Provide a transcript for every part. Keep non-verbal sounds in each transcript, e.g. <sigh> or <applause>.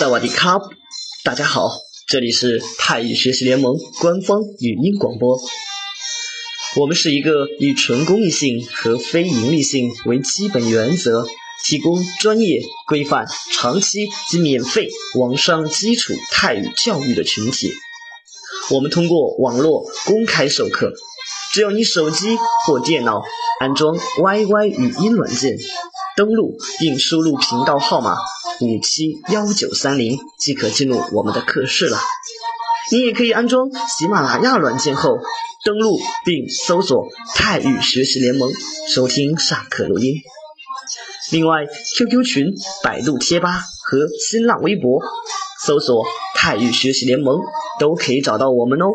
萨瓦迪卡，大家好，这里是泰语学习联盟官方语音广播。我们是一个以纯公益性和非盈利性为基本原则，提供专业、规范、长期及免费网上基础泰语教育的群体。我们通过网络公开授课，只要你手机或电脑安装 YY 语音软件，登录并输入频道号码五七幺九三零，即可进入我们的课室了。你也可以安装喜马拉雅软件后，登录并搜索“泰语学习联盟”，收听上课录音。另外，QQ 群、百度贴吧和新浪微博搜索“泰语学习联盟”都可以找到我们哦。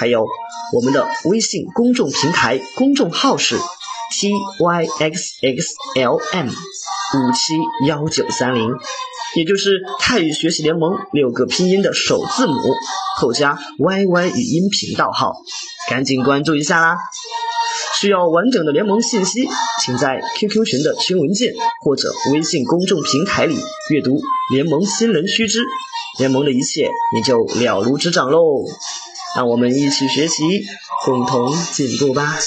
还有我们的微信公众平台公众号是 tyxxlm 五七幺九三零，也就是泰语学习联盟六个拼音的首字母后加 YY 语音频道号，赶紧关注一下啦！需要完整的联盟信息，请在 QQ 群的群文件或者微信公众平台里阅读联盟新人须知，联盟的一切你就了如指掌喽！让我们一起学习，共同进步吧。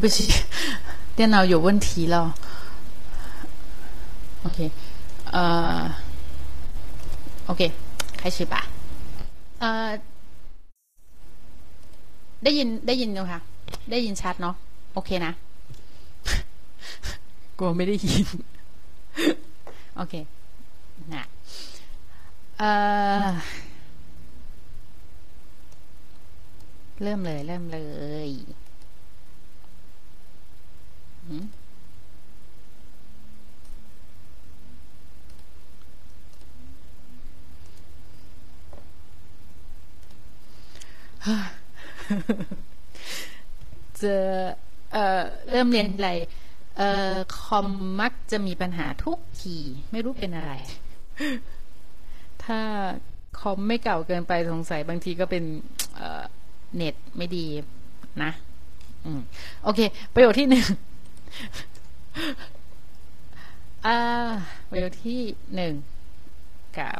不起，对不起，电脑有问题了。OK，呃，OK，开始吧。เอ่อได้ยินได้ยินนะคะได้ยินชัดเนาะโอเคนะ กลัวไม่ได้ยิน โอเคนะเอ่อ เริ่มเลย เริ่มเลย จะเออเริ่มเรียนอะไรเออคอมมักจะมีปัญหาทุกที ไม่รู้เป็นอะไร ถ้าคอมไม่เก่าเกินไปสงสัยบางทีก็เป็นเเน็ตไม่ดีนะอืมโอเค ประโยคที่หนึ่งอ่าประโยคที่หนึ่งกับ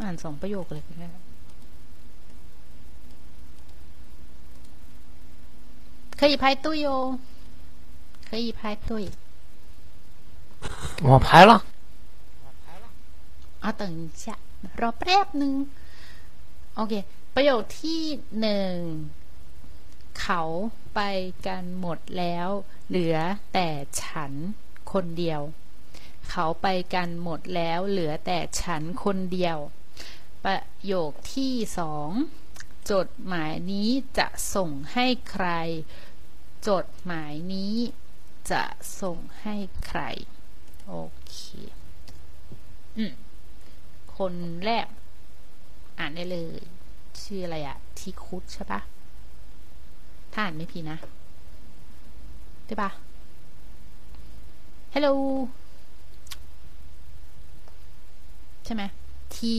อ่านสองประโยคเลยก็ได้ 可以排队哦，可以排队。我排了。 เอา等一下รอแป๊บหนึ่งโอเค ประโยคที่หนึ่ง เขาไปกันหมดแล้ว เหลือแต่ฉันคนเดียว เขาไปกันหมดแล้ว เหลือแต่ฉันคนเดียว ประโยคที่สอง จดหมายนี้จะส่งให้ใคร จดหมายนี้จะส่งให้ใคร โอเค อืม คนแรก อ่านได้เลย ชื่ออะไรอะทีคุดใช่ปะถ้าอ่านไม่ผิดนะ ได้ปะ Hello ใช่ไหมที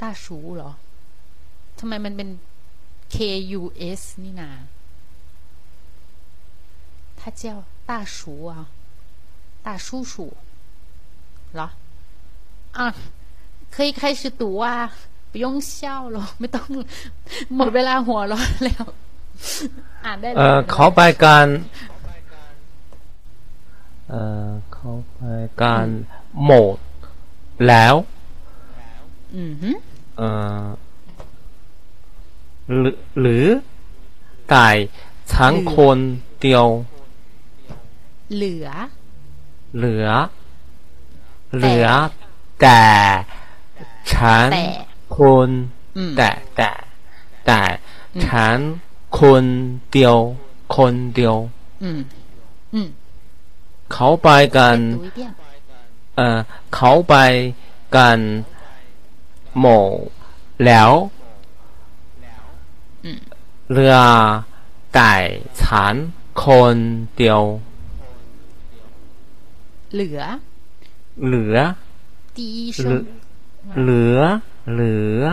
大叔เหรอทำไมมันเป็น K U S นี่นา他叫大叔啊大叔叔เหรอ อ่ะ可以开始读啊不用笑了ไม่ต้อง หมดเวลาหัวเร้อนแล้ว อ่านได้เลย เอ่อเขาไปกันเอ่อเขาไปกันหมดแล้ว อือฮึ เออหรือไก่ช้างคนเดียว เหลือ เหลือ เหลือ แต่ฉันคนแต่แต่แต่ฉันคนเดียว คนเดียวเขาไปกัน เออเขาไปกัน หมดแล้ว อืม เรือแต่ฉันคนเดียว เหลือ เหลือ第一เหลือ 声 เหลือเหลือ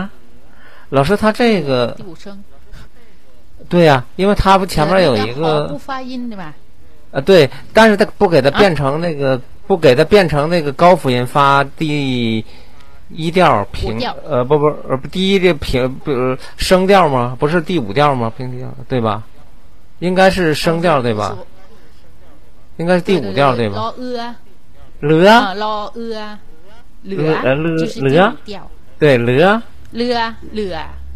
老师，他这个第五声对呀、因为他不前面有一那个不发音对吧呃，对，但是他不给它变成那个，不给它变成那个高辅音发第 一调平呃不不呃第一的平不声调吗？不是第五调吗？平调对吧？应该是声调对吧？应该是第五调对吧？老呃，嘞啊，老呃，嘞啊，就是平调。对嘞，嘞嘞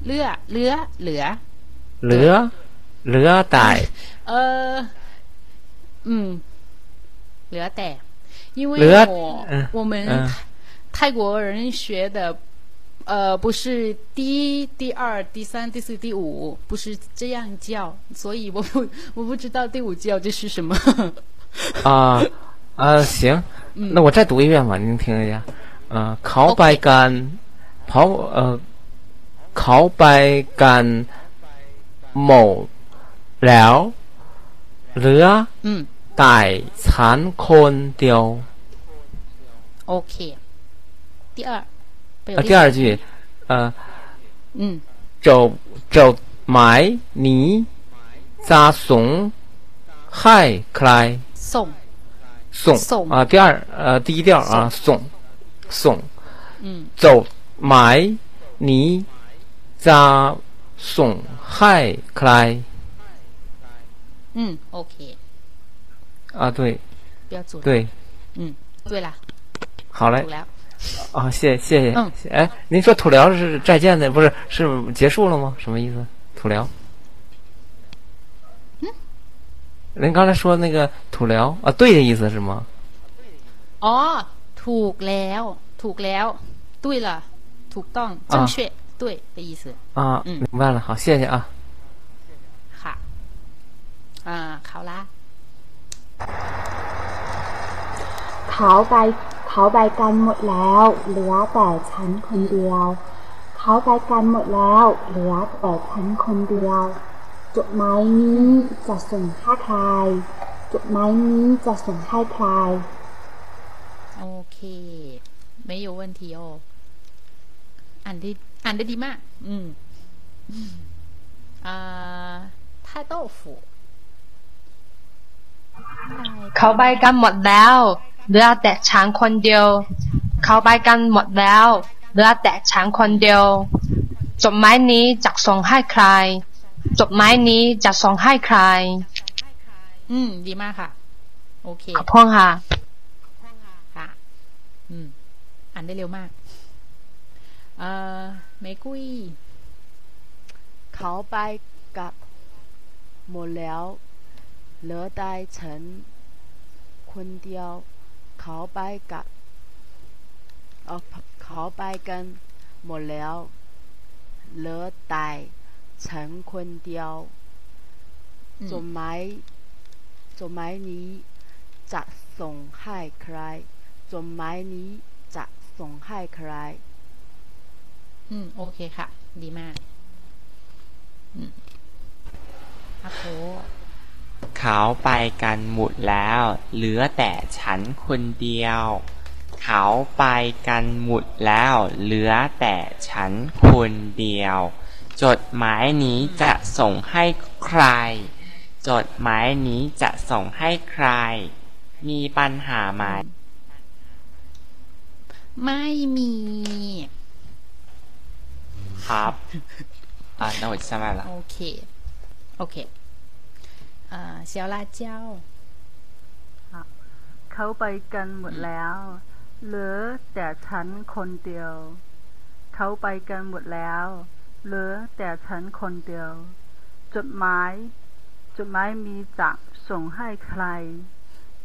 嘞嘞嘞嘞嘞带。呃，嗯，嘞带，因为我我们。泰国人学的，呃，不是第一、第二、第三、第四、第五，不是这样叫，所以我不我不知道第五叫这是什么。啊啊行，那我再读一遍吧，您听一下。呃，เขาไปกันเขาเอ่อเขาไปกัน หมดแล้ว เหลือ อืม แต่ฉันคนเดียว โอเค 第二啊，第二句，呃，嗯，走走买泥，扎松害克莱，送送。啊，第二呃第一调啊，送。送，嗯，走买泥，扎松害克莱，嗯，OK，啊对，不要，对，嗯，对了，好嘞。啊，谢谢谢谢。嗯，哎，您说土疗是再见的，不是是结束了吗？什么意思？土疗？嗯，您刚才说那个土疗啊，对的意思是吗？哦，土疗，土疗，对了，土当正确、对的意思。啊，嗯，明白了，好，谢谢啊。好，嗯，好啦。好，拜。 เขาไปเขาไปกันหมดแล้ว เหลือแต่ฉันคนเดียว เขาไปกันหมดแล้ว เหลือแต่ฉันคนเดียว จดหมายนี้จะส่งให้ใคร จดหมายนี้จะส่งให้ใคร โอเค没有问题哦อ่านได้อ่านได้ดีมาก อืมอ่า太豆腐 เขาไปกันหมดแล้ว เหลือแต่ฉันคนเดียว เขาไปกันหมดแล้ว เหลือแต่ฉันคนเดียว จดหมายนี้จะส่งให้ใคร จดหมายนี้จะส่งให้ใคร อืม ดีมากค่ะ โอเคขอบคุณค่ะค่ะ อืม อ่านได้เร็วมาก เอ่อเมกุยเขาไปกับหมดแล้วเหลือแต่ฉันคนเดียว เขาไปกับเออเขาไปกันหมดแล้วเหลือแต่ฉันคนเดียวอืมจดหมายจดหมายนี้จะส่งให้ใครจดหมายนี้จะส่งให้ใคร อืม โอเคค่ะ ดีมาก อืมอาโค เขาไปกันหมดแล้ว เหลือแต่ฉันคนเดียว เขาไปกันหมดแล้ว เหลือแต่ฉันคนเดียว จดหมายนี้จะส่งให้ใคร จดหมายนี้จะส่งให้ใคร มีปัญหาไหม ไม่มี ครับ อ่าโน้ตใช่ไหมล่ะ โอเค โอเค เซียวลาเจ้า เขาไปกันหมดแล้ว เหลือแต่ฉันคนเดียว เขาไปกันหมดแล้ว เหลือแต่ฉันคนเดียว จดหมาย จดหมายมีจะส่งให้ใคร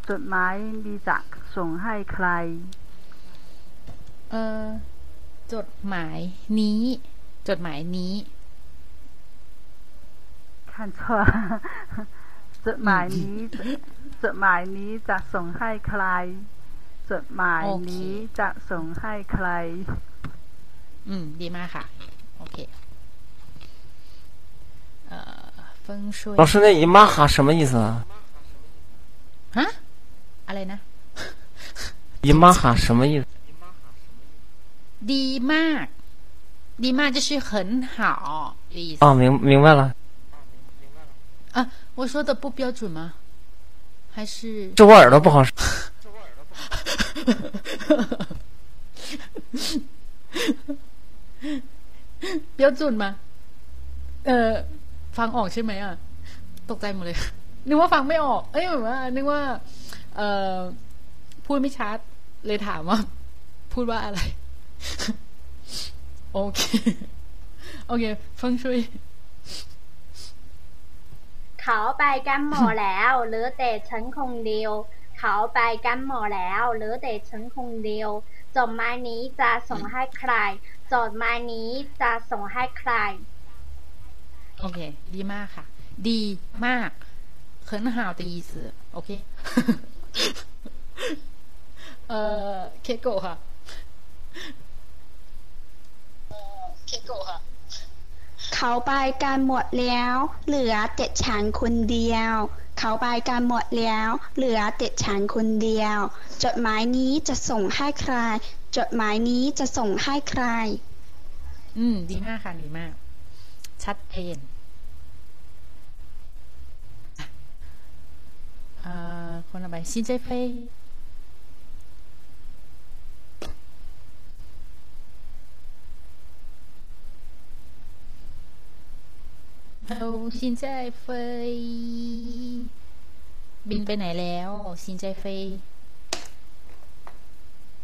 จดหมายมีจะส่งให้ใคร เออจดหมายนี้ จดหมายนี้ 看错了 จดหมายนี้จะจดหมายนี้จะส่งให้ใคร จดหมายนี้จะส่งให้ใคร อืม ดีมากค่ะ โอเค เอ่อเฟิงช่วย 老师，那姨妈哈什么意思啊？ ฮะ อะไรนะ <laughs> 姨妈哈什么意思？ ดีมาก ดีมาก就是很好的意思啊，明明白了， 啊我说的不标准吗还是是我耳朵不好使。标准吗เออฟังออกใช่ไหมอ่ะ ตกใจหมดเลย นึกว่าฟังไม่ออก เอ้ยเหมือนว่า นึกว่า เออพูดไม่ชัด เลยถามว่า พูดว่าอะไร โอเค โอเคเฟังช่วย เขาไปกันหมดแล้วเหลือแต่ฉันคงเดียว เขาไปกันหมดแล้วเหลือแต่ฉันคงเดียว จดหมายนี้จะส่งให้ใคร จดหมายนี้จะส่งให้ใคร โอเค ดีมากค่ะ ดีมาก很好的意思โอเค เอ่อเคโกะค่ะ เข เขาไปกันหมดแล้ว เหลือแต่ฉันคนเดียว เขาไปกันหมดแล้ว เหลือแต่ฉันคนเดียว จดหมายนี้จะส่งให้ใคร จดหมายนี้จะส่งให้ใคร อืม ดีมากค่ะดีมาก ชัดเจนอะเอ่อคนละใบซินเจเฟย เอาซินเจเฟยบินไปไหนแล้วซินเจเฟย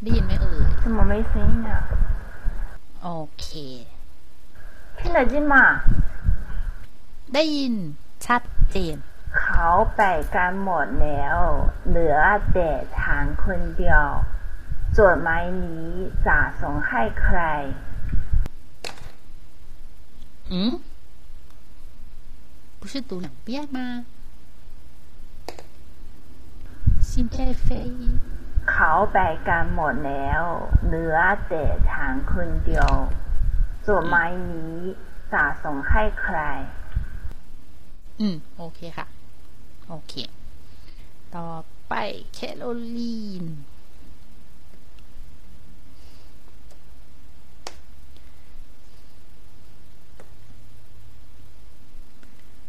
ได้ยินไหมเอ่ย 怎么没声音啊？ โอเค 听得见吗？ ได้ยินชัดเจน เขาไปกันหมดแล้ว เหลือแต่ฉันคนเดียวจดหมายนี้จะส่งให้ใคร 嗯， 不是读两遍吗？心在飞， เขาไปกันหมดแล้ว เหลือแต่ฉันคนเดียวจดหมายนี้จะส่งให้ใคร 嗯，OK ค่ะ โอเค ต่อไปแคโรลีน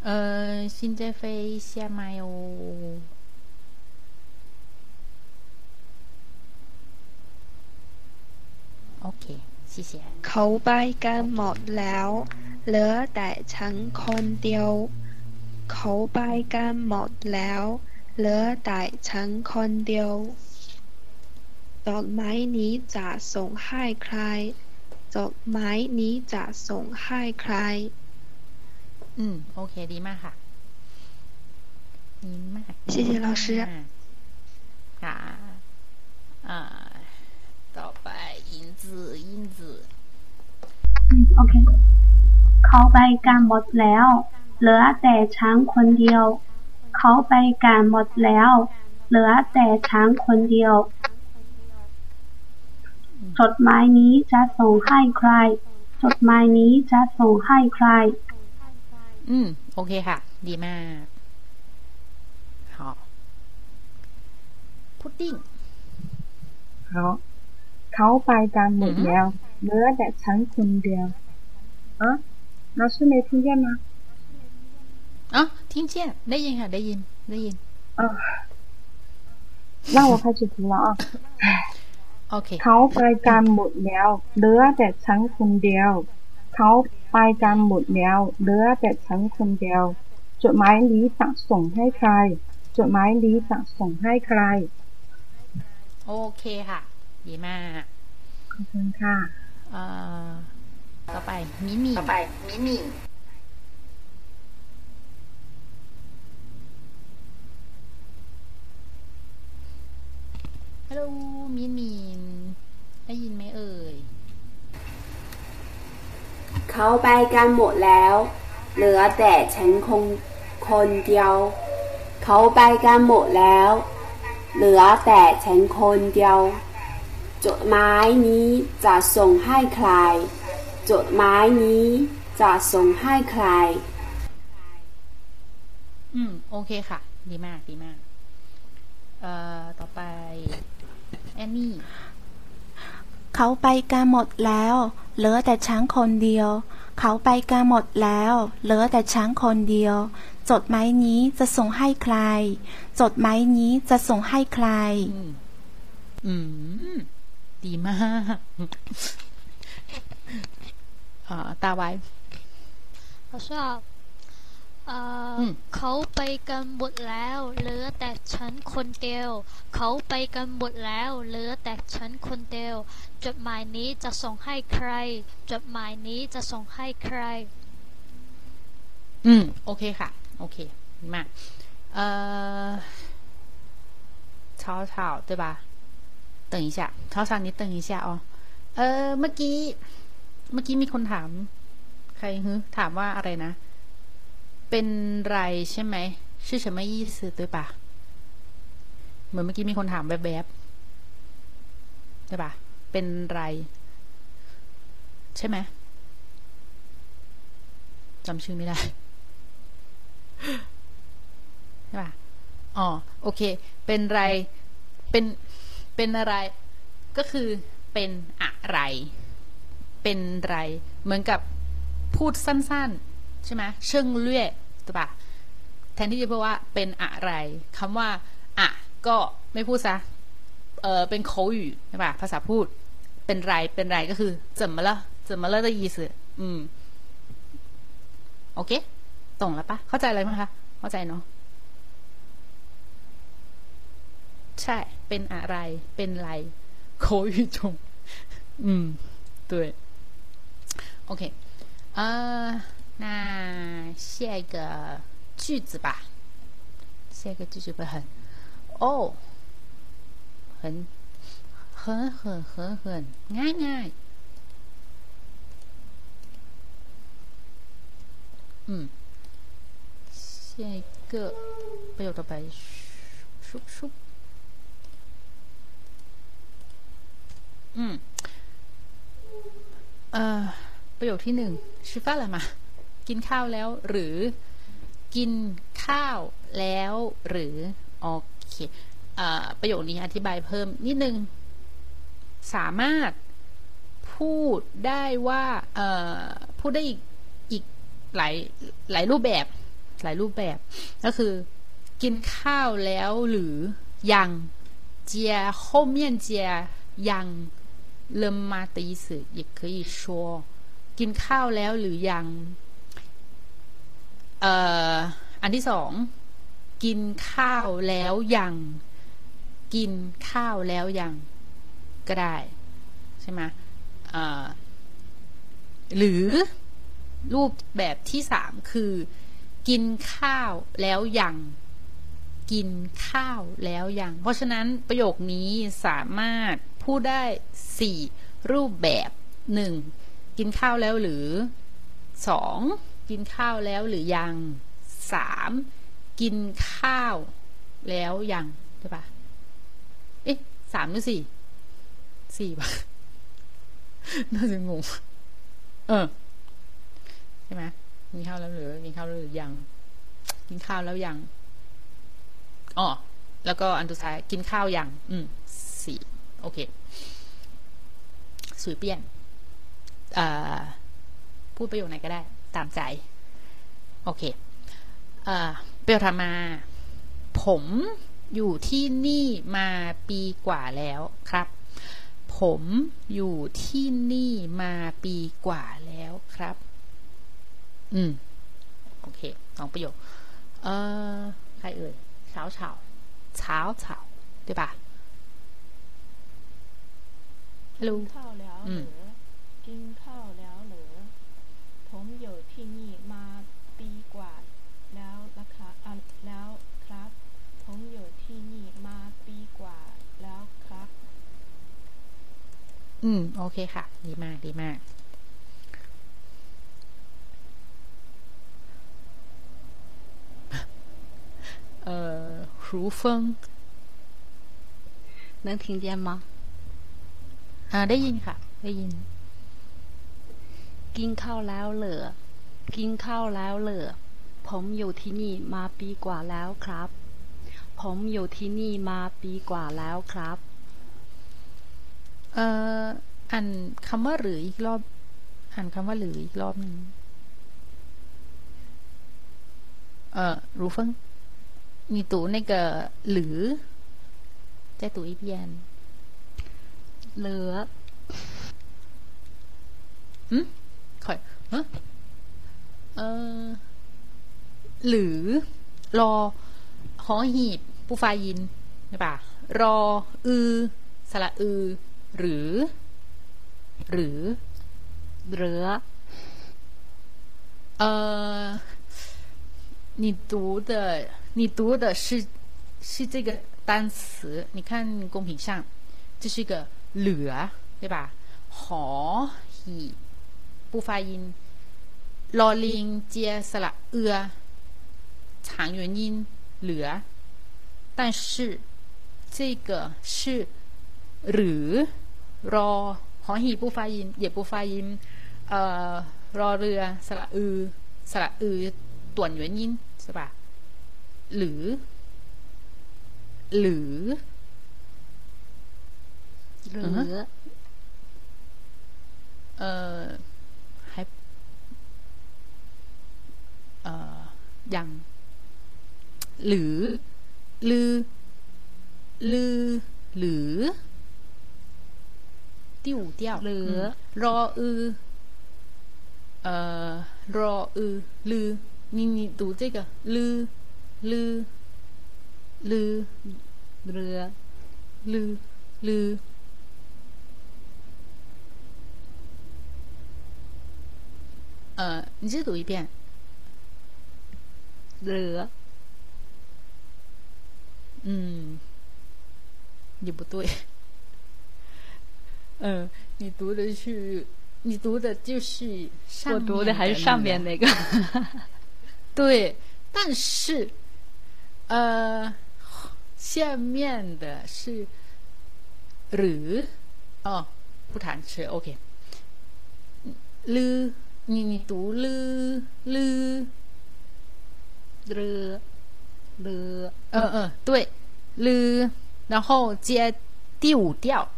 呃，现在飞下麦哦。OK，谢谢。 เขาไปกันหมดแล้ว เหลือแต่ฉันคนเดียว เขาไปกันหมดแล้ว เหลือแต่ฉันคนเดียวจดหมายนี้จะส่งให้ใครจดหมายนี้จะส่งให้ใคร อืม โอเค ดีมากค่ะ ดีมาก 谢谢老师 มากค่ะ อ่า ต่อไปอินจืออินจือ โอเค เขาไปกันหมดแล้ว เหลือแต่ช้างคนเดียว เขาไปกันหมดแล้ว เหลือแต่ช้างคนเดียว จดหมายนี้จะส่งให้ใคร จดหมายนี้จะส่งให้ใคร อืม โอเคค่ะ ดีมาก好พุดดิ้ง เขาเขาไปกันหมดแล้ว เหลือแต่ฉันคนเดียว啊老师没听见吗？ อ๋อทิ้งเชี่ยได้ยินค่ะ ได้ยิน ได้ยิน 啊，那我开始读了啊。 โอเค เขาไปกันหมดแล้ว เหลือแต่ฉันคนเดียว เขาไปกันหมดแล้วเหลือแต่ฉันคนเดียว จดหมายนี้จะส่งให้ใคร จดหมายนี้จะส่งให้ใคร โอเคค่ะ ดีมากขอบคุณค่ะเอ่อต่อไปมิมี่ต่อไปมิมี่ฮัลโหลมินมินได้ยินไหมเอ่ย เขาไปกันหมดแล้ว เหลือแต่ฉันคงคนเดียว เขาไปกันหมดแล้ว เหลือแต่ฉันคนเดียว จดหมายนี้จะส่งให้ใคร จดหมายนี้จะส่งให้ใคร อืม โอเคค่ะ ดีมาก ดีมาก เอ่อ ต่อไป แอนนี่ เขาไปกันหมดแล้ว เหลือแต่ช้างคนเดียว เขาไปกันหมดแล้ว เหลือแต่ช้างคนเดียว จดหมายนี้จะส่งให้ใคร จดหมายนี้จะส่งให้ใคร อืม ดีมากอ่าตาไว้เขา เขาไปกันหมดแล้ว เหลือแต่ฉันคนเดียว เขาไปกันหมดแล้ว เหลือแต่ฉันคนเดียว จดหมายนี้จะส่งให้ใคร จดหมายนี้จะส่งให้ใคร อืม โอเคค่ะ โอเคดีมาก 呃，草草对吧？等一下，草草你等一下哦。เออเมื่อกี้ เมื่อกี้มีคนถาม ใครฮึถามว่าอะไรนะ เป็นไรใช่ไหมชื่อฉันไม่ยี่สิบด้วยปะเหมือนเมื่อกี้มีคนถามแวบๆใช่ปะเป็นไร ใช่ไหมจำชื่อไม่ได้ใช่ปะอ๋อโอเค เป็นไร เป็นเป็นอะไร ก็คือเป็นอะไร เป็นไร เหมือนกับพูดสั้น ๆ ใช่ไหมเชิงเลื่อยถูกปะแทนที่จะพูดว่า เป็นอะไรคำว่า อ่ะ ก็ไม่พูดซะ เออเป็น口语ใช่ปะภาษาพูด เป็นไร เป็นไรก็คือ怎么了怎么了的意思อืม โอเคตรงแล้วปะเข้าใจอะไรไหมคะ เข้าใจเนาะ ใช่ เป็นอะไร เป็นไร口语中嗯对 โอเคเอ่อ 那下一个句子吧下一个句子会很哦很很很很很ง่ายง่าย嗯下一个ประโยคต่อไปชุบชุบอืมเอ่อประโยคที่หนึ่ง吃饭了吗 กินข้าวแล้ว หรือ กินข้าวแล้วหรือโอเคเอ่อประโยคนี้อธิบายเพิ่มนิดนึง สามารถพูดได้ว่าเอ่อพูดได้อีกอีกหลายหลายรูปแบบ หลายรูปแบบ ก็คือ กินข้าวแล้วหรือยัง接后面接ยัง了吗的意思也可以说กินข้าวแล้วหรือยัง เอ่ออันที่สองกินข้าวแล้วยัง กินข้าวแล้วยังก็ได้ ใช่ไหมหรือรูปแบบที่สามคือ กินข้าวแล้วยัง กินข้าวแล้วยัง เพราะฉะนั้นประโยคนี้สามารถพูดได้สี่รูปแบบหนึ่งกินข้าวแล้วหรือสอง กินข้าวแล้วหรือยังสามกินข้าวแล้วยังใช่ปะเอ๊ะสามหรือสี่สี่ปะน่าจะงงเออใช่ไหมกินข้าวแล้วหรือกินข้าวแล้วหรือยังกินข้าวแล้วยังอ๋อแล้วก็อันสุดท้ายกินข้าวยังอืมสี่โอเคสุยเปี้ยนพูดประโยคไหนก็ได้ ตามใจ โอเคเอ่อประโยคถัดมา ผมอยู่ที่นี่มาปีกว่าแล้วครับ ผมอยู่ที่นี่มาปีกว่าแล้วครับ อืม โอเคสองประโยค เอ่อใครเอ่ยเฉาเฉาเฉาเฉา对吧ฮัลโหลข้าวแล้วอืหมรือกินข้าวแล้วหรือผมอยู่ที่นี่มาปีกว่าแล้วนะคะอะแล้วครับ ผมอยู่ที่นี่มาปีกว่าแล้วครับ อืม โอเคค่ะ ดีมาก ดีมาก เอ่อ如风能听见吗？ อ่าได้ยินค่ะ ได้ยิน กินข้าวแล้วเหรอกินข้าวแล้วเหรอผมอยู่ที่นี่มาปีกว่าแล้วครับ ผมอยู่ที่นี่มาปีกว่าแล้วครับ เอ่ออ่านคำว่าหรืออีกรอบ อ่านคำว่าหรืออีกรอบหนึ่งเอ่อ如风你读那个หรือ再读一遍 เหลือ อืมขอฮะเออหรือ รอหอหีบผู้ฟายินใช่ปะรอ อือ สระอือ หรือ หรือ เหลือ 呃，你读的，你读的是是这个单词，你看公屏上，这是一个เหลือ对吧？หอหี不发音，ลอลิง接สระเอือ长元音เหลือ，但是这个是หรือ รอหอหีปูฟายิมเหยียบปูฟายิมรอเรือสระอือ สระอือต่วนหยวนยินใช่ปะหรือ หรือหรือเออให้เอ่อยังหรือ ลือ ลือ หรือ 第五调หรือ รออือเอ่อรออือลือ你你读这个ลือลือลือ เรือ ลือลือ呃，你再读一遍。 เรือ 嗯，也不对。 嗯。你读的是你读的就是我读的还是上面那个。哈哈哈对但是呃下面的是了哦不谈吃 ok 了你读了了了了嗯嗯对了然后接第五调。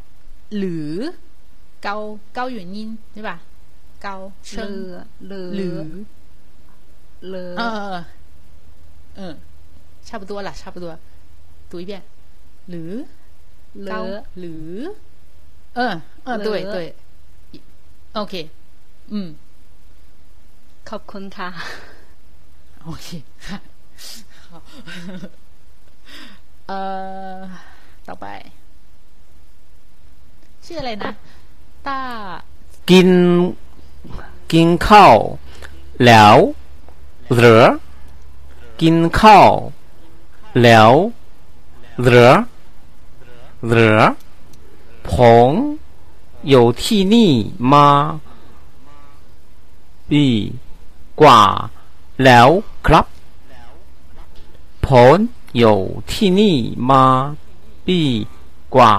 了，高高元音对吧？高 เรื 声 อเรือ 了， เรือ 嗯嗯嗯，差不多了，差不多，读一遍，了，高 เรือ 了，嗯嗯，对了对，OK，嗯 ขอบคุณค่ะ ，OK，好，呃，ต่อไป ชื่ออะไรนะต้ากินกินข้าวแล้วหลือกินข้าวแล้วหลือหลือผมอยู่ที่นี่มาปีกว่าแล้วครับผมอยู่ที่นี่มาปีกว่า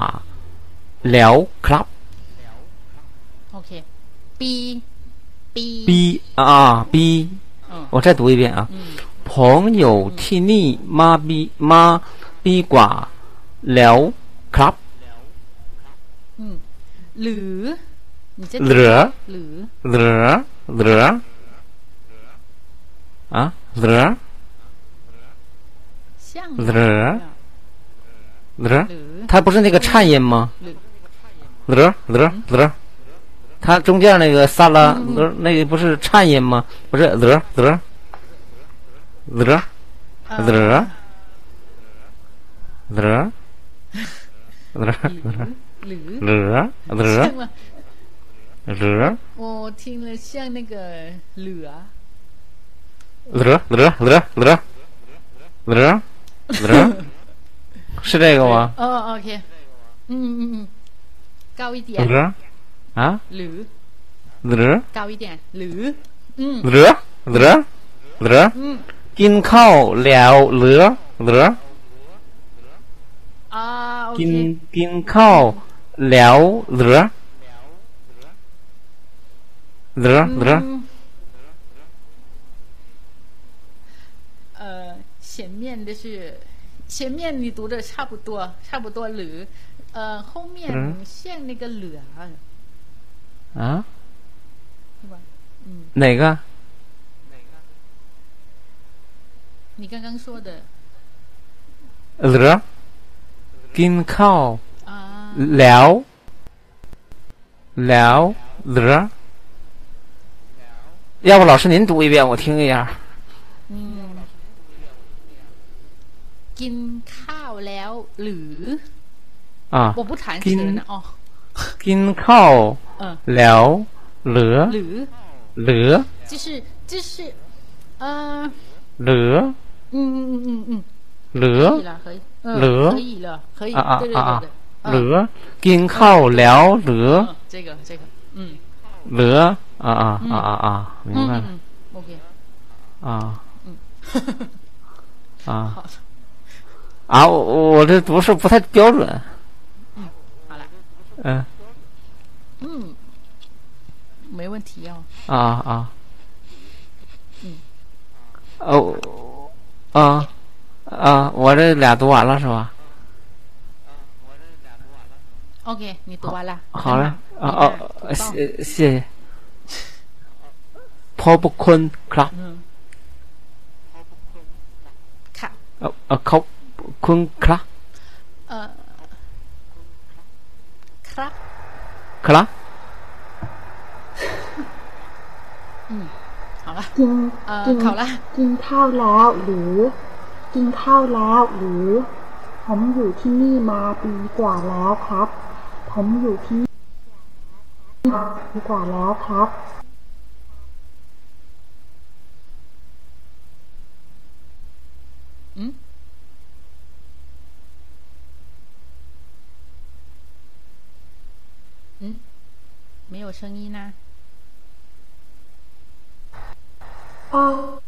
แล้วครับ OK，B B 逼啊逼嗯，我再读一遍啊。朋友ที่นี่มาปีมาปีกว่าแล้วครับ 嗯，หรือ你这 เหลือ หรือ เหลือเหลือ啊เหลือ 像เหลือเหลือ หรือ 它不是那个颤音吗？ 了了了，它中间那个萨拉，嗯、那个不是颤音吗？不是了了了了了了了了了了。我听了像那个了了了了了了了，<laughs> 是这个吗？哦，OK，嗯嗯嗯。高一点，เหลือ啊？ หรือ เหลือ 高一点，หรือ嗯 เหลือเหลือเหลือ 嗯 กินข้าวแล้วเหลือเหลือ 啊 กิน ，OK， กินข้าวแล้วเหลือเหลือเหลือ 嗯呃，前面的是前面你读的差不多，差不多ห 呃，后面嗯像那个เหลือ啊？是吧？嗯，哪个？你刚刚说的 เหลือกินข้าว 啊， แล้ว แล้วเหลือ要不老师您读一遍，我听一下。嗯，กินข้าวแล้วหรือ 啊我不弹กิน 舌呢哦， กินข้าว 嗯， แล้วเหลือ หรือ เหลือ 就是就是，呃， เหลือ 嗯嗯嗯嗯嗯， เหลือ 可以了，可以，嗯，เหลือ 可以了，可以，啊啊对对啊啊对对，！เหลือ กินข้าวแล้วเหลือ 嗯，这个这个，嗯 เหลืออ่าอ่าอ่าอ่าอ่า明白了嗯嗯，OK，啊嗯，啊好，啊！<laughs> 我我这读是不太标准。 嗯。没问题哦。啊啊。嗯。哦，啊啊，我这俩读完了是吧？OK，你读完了。好嘞，啊哦，谢谢谢。Popcorn Club。卡。A A Coop Corn Club。呃。 ค่ะเอ่อเอ่อขอบคุณครับเอ่อครับ ครับอืม好了กินเอ่อกินเขาละกินข้าวแล้วหรือ กินข้าวแล้วหรือ ผมอยู่ที่นี่มาปีกว่าแล้วครับ ผมอยู่ที่นี่มาปีกว่าแล้วครับ 没有声音呢。哦，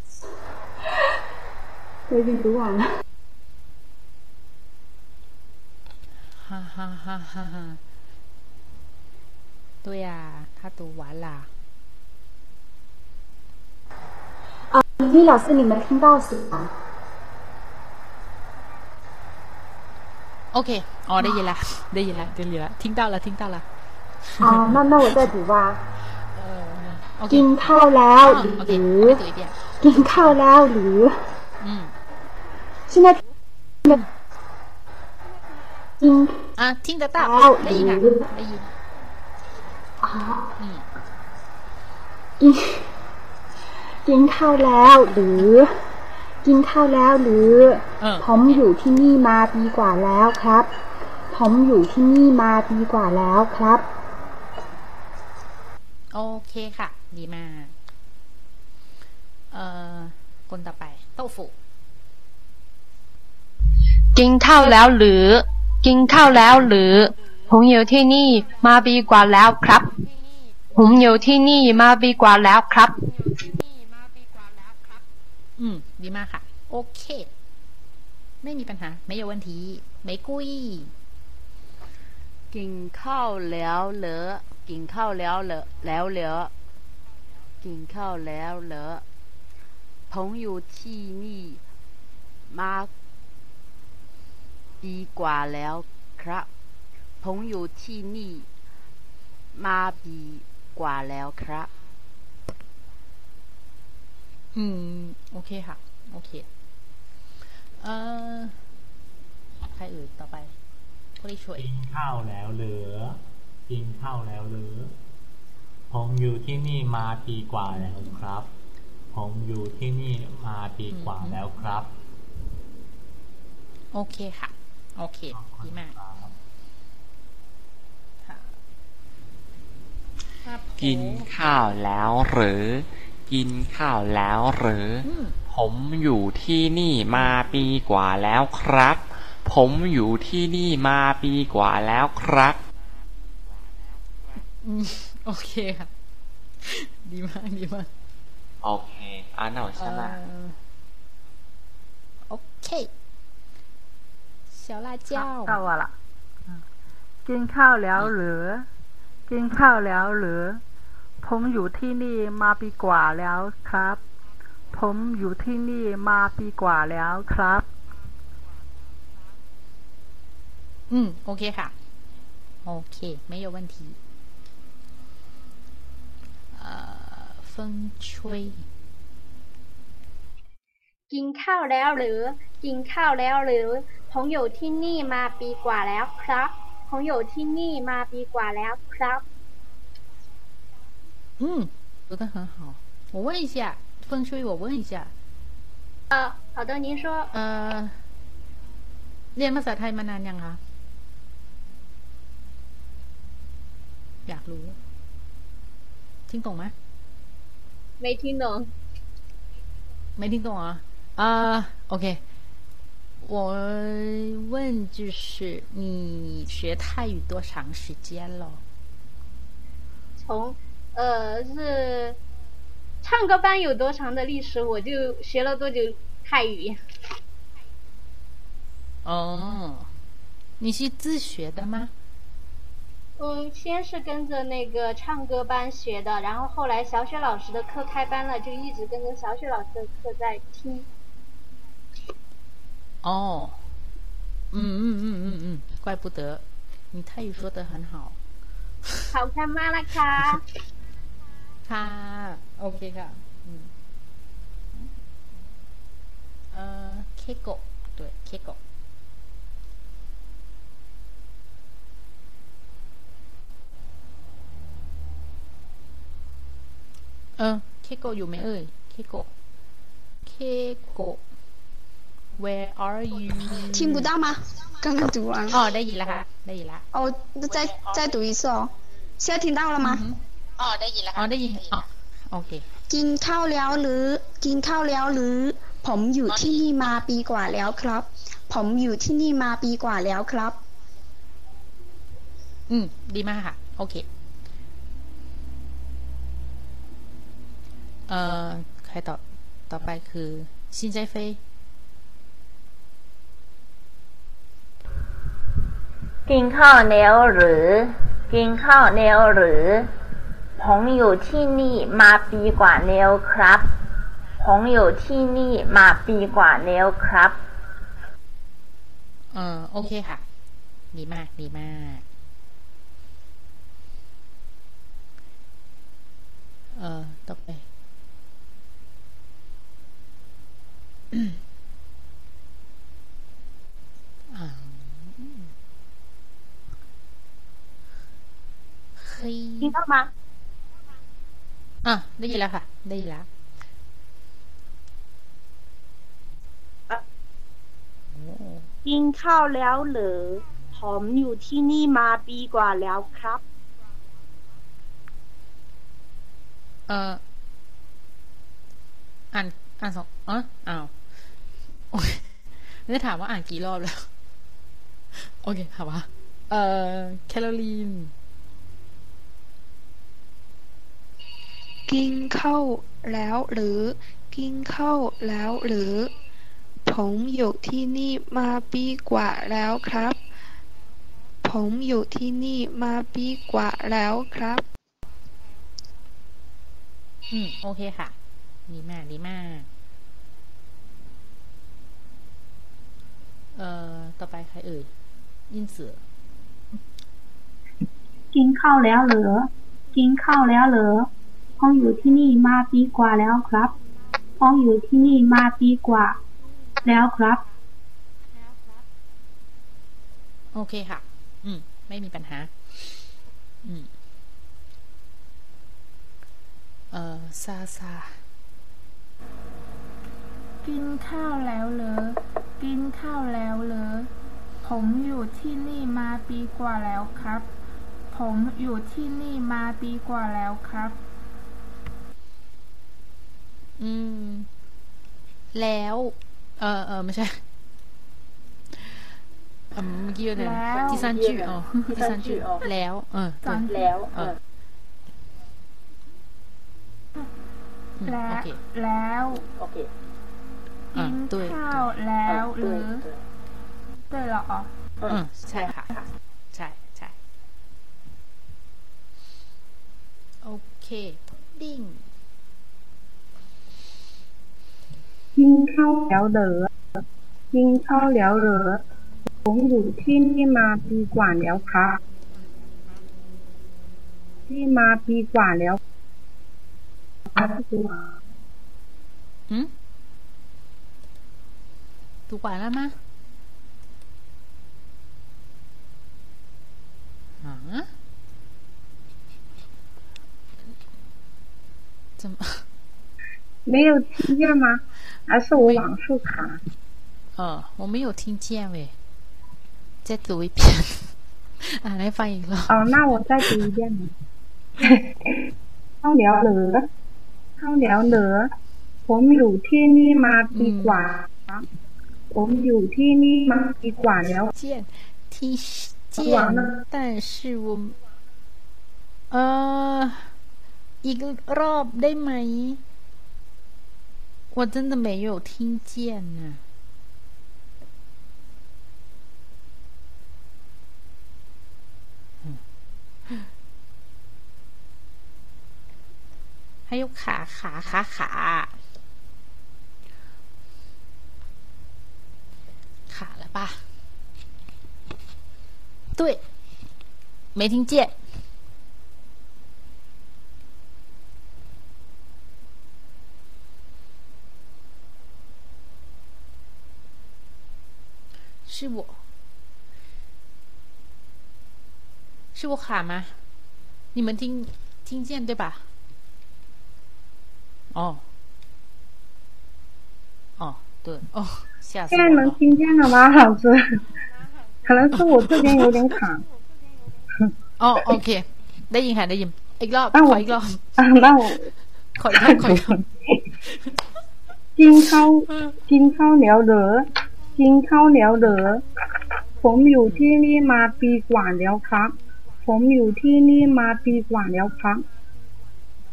<laughs> 我已经读完了。哈哈哈哈哈！对呀、他读完了。啊，李老师，你们听到是吧？ โอเค อ๋อ ได้ยินละ ได้ยินละ ได้ยินละ 听到了，听到了。 啊，那那我再读吧。呃，OK。 กินข้าวแล้ว 啊 ห ，OK， รือ 我再读一遍。 กินข้าวแล้วหรือ 嗯，现在กิน 啊，听得到， แล้ว ได้ ห ยิน รื ค่ะ อ ได้ยิน อ่า อืม กินกินข้าวแล้วหรือ กินข้าวแล้วหรือ เออ ผมอยู่ที่นี่มาปีกว่าแล้วครับ ผมอยู่ที่นี่มาปีกว่าแล้วครับ โอเคค่ะ ดีมาก เอ่อ คนต่อไป โต้ฟู กินข้าวแล้วหรือ กินข้าวแล้วหรือ ผมอยู่ที่นี่มาปีกว่าแล้วครับ ผมอยู่ที่นี่มาปีกว่าแล้วครับ อืม ดีมากค่ะ โอเค ไม่มีปัญหา ไม่有问题ไม่ กินข้าวแล้วเหรอกินข้าวแล้วเหรอแล้วเหรอกินข้าวแล้วเหรอผมอยู่ที่นี่มาปีกว่าแล้วครับผมอยู่ที่นี่มาปีกว่าแล้วครับ อืม โอเคค่ะ โอเค เอ่อ ใครอื่นต่อไป ผู้ที่ช่วยกินข้าวแล้วเหรือกินข้าวแล้วเหรือ ผมอยู่ที่นี่มาปีกว่าแล้วครับ ผมอยู่ที่นี่มาปีกว่าแล้วครับ โอเคค่ะ โอเค ดีมากกินข้าวแล้วหรือ กินข้าวแล้วหรือ ผมอยู่ที่นี่มาปีกว่าแล้วครับ ผมอยู่ที่นี่มาปีกว่าแล้วครับ อืม โอเคค่ะ ดีมาก ดีมาก โอเคอ่านเอาใช่ไหม 呃，OK，小辣椒， เอาอะล่ะอืมกินข้าวแล้วหรือ กินข้าวแล้วหรือ ผมอยู่ที่นี่มาปีกว่าแล้วครับ ผมอยู่ที่นี่มาปีกว่าแล้วครับ 嗯，OK ค่ะ OK，没有问题。呃，风吹， กินข้าวแล้วหรือ กินข้าวแล้วหรือ ผมอยู่ที่นี่มาปีกว่าแล้วครับ ผมอยู่ที่นี่มาปีกว่าแล้วครับ 嗯，读的很好。我问一下，风吹，我问一下，呃，好的，您说，呃，เรียนภาษาไทยมานานยังคะ อยากรู้ 听懂吗？没听懂。没听懂啊？啊、o k 我问就是你学泰语多长时间了？从呃是唱歌班有多长的历史，我就学了多久泰语。哦，你是自学的吗？ 嗯， 我先是跟着那个唱歌班学的，然后后来小雪老师的课开班了，就一直跟着小雪老师的课在听。哦，嗯嗯嗯嗯嗯，怪不得，你泰语说的很好。好，看吗拉卡。卡，OK 卡，嗯。呃，Kigo，对，Kigo。 เออเคโกะอยู่ไหมเอ่ยเคโกะเคโกะ Where are you 听不到吗？刚刚读完。 อ๋อได้ยินแล้วค่ะ ได้ยินแล้ว 哦，那再再读一次哦。现在听到了吗？ อ๋อได้ยินแล้วอ๋อได้ยินอ๋อโอเค กินข้าวแล้วหรือ กินข้าวแล้วหรือ ผมอยู่ที่นี่มาปีกว่าแล้วครับ ผมอยู่ที่นี่มาปีกว่าแล้วครับ อืม ดีมากค่ะ โอเค เอ่อใครต่อต่อไปคือซินใจเฟยกินข้าวแล้วหรือ กินข้าวแล้วหรือ ผมอยู่ที่นี่มาปีกว่าแล้วครับผมอยู่ที่นี่มาปีกว่าแล้วครับ เออโอเคค่ะ ดีมาก ดีมาก เอ่อต่อไป ยินเข้ามาอะได้ยินแล้วค่ะ ได้ยินแล้วกินข้าวแล้วเหรือผมอยู่ที่นี่มาปีกว่าแล้วครับ เอออ่านอ่านสองอ๋ออ้าว เคได้ถามว่าอ่านกี่รอบแล้ว โอเคค่ะว่าเอ่อ แคโรลีน กินข้าวแล้วหรือ กินข้าวแล้วหรือ ผมอยู่ที่นี่มาปีกว่าแล้วครับ ผมอยู่ที่นี่มาปีกว่าแล้วครับ อืม โอเคค่ะ ดีมาก ดีมาก เอ่อ ต่อไปใครเอ่ยยินเสือ กินข้าวแล้วเหรอ กินข้าวแล้วเหรอผมอยู่ที่นี่มาปีกว่าแล้วครับผมอยู่ที่นี่มาปีกว่า แล้วครับ โอเคค่ะ อืม ไม่มีปัญหา อืม เอ่อ ซาซา กินข้าวแล้วเหรอ กินข้าวแล้วเหรอ ผมอยู่ที่นี่มาปีกว่าแล้วครับ ผมอยู่ที่นี่มาปีกว่าแล้วครับ อืม แล้ว เออเออไม่ใช่เออเมื่อกี้เนี่ยแล้วที่ซันจือ๋อที่ซันจืแล้ว เออ对แล้ว เอออืมและโอเคแล้ว กิ อ่ะ น 对 ข้าวแล้วหรือ对了哦 อืมใช่ค่ะ ใช่ใช่โอเคพุดดิ้ง กินข้าวแล้วเหรอ กินข้าวแล้วเหรอ ผมอยู่ที่นี่มาปีกว่าแล้วครับ ที่มาปีกว่าแล้วครับ อืม ถูกกว่าแล้วมะฮะ怎么？没有听见吗？还是我网速卡？呃，我没有听见喂，再读一遍，<laughs> อ่านให้ฟังอีกรอบ 哦，那我再读一遍吧。ข้าวแล้วเหรอข้าวแล้วเหรอผมอยู่ที่นี่มาปีกว่าครับ ผมอยู่ที่นี่มาปีกว่าแล้วเจียนที่เจียน但是我เอ่ออีกรอบได้ไหม我真的没有听见呢还有卡卡卡卡。吧。对。没听见。是我是我喊吗？你们听听见对吧？哦，哦，对，哦，吓死现在能我了。听见了吗，老师？可能是我这边有点卡。อ๋อโอเค ได้ยินค่ะได้ยิน อีกรอบ อ้าว ขออีกรอบ อ่า那我 ขออีกรอบขออีกรอบ กินข้าวกินข้าวแล้วเหรอกินข้าวแล้วเหรอผมอยู่ที่นี่มาปีกว่าแล้วครับ ผมอยู่ที่นี่มาปีกว่าแล้วครับ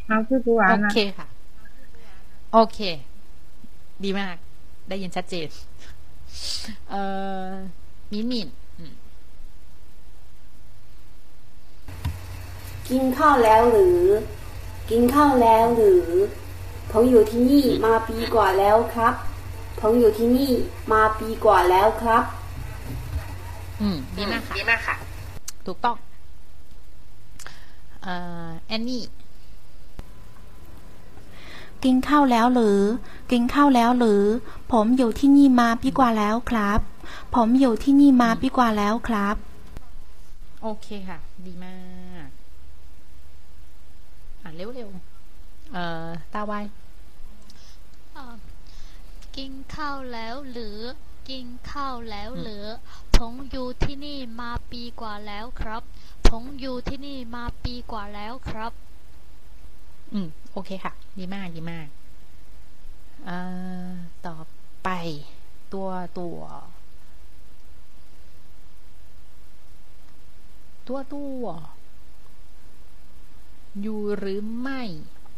เอาคือกูอ่า โอน นะ เคค่ะ โอเค ดีมาก ได้ยินชัดเจน เอ่อมินมินอืมกินข้าวแล้วหรือ กินข้าวแล้วหรือ ผมอยู่ที่นี่มาปีกว่าแล้วครับ ผมอยู่ที่นี่มาปีกว่าแล้วครับ อืมดีมากค่ะดีมากค่ะ ถูกต้อง เอ่อแอนนี่ กินข้าวแล้วหรือ กินข้าวแล้วหรือ ผมอยู่ที่นี่มาปีกว่าแล้วครับ ผมอยู่ที่นี่มาปีกว่าแล้วครับ โอเคค่ะ ดีมาก อ่านเร็วๆ เอ่อ ตาไวอ่ากินข้าวแล้วหรือ กินข้าวแล้วหรือ ผมอยู่ที่นี่มาปีกว่าแล้วครับ ผมอยู่ที่นี่มาปีกว่าแล้วครับ อืม โอเคค่ะ ดีมาก ดีมาก เอ่อ ต่อไป ตัวตัว ตัวตัว อยู่หรือไม่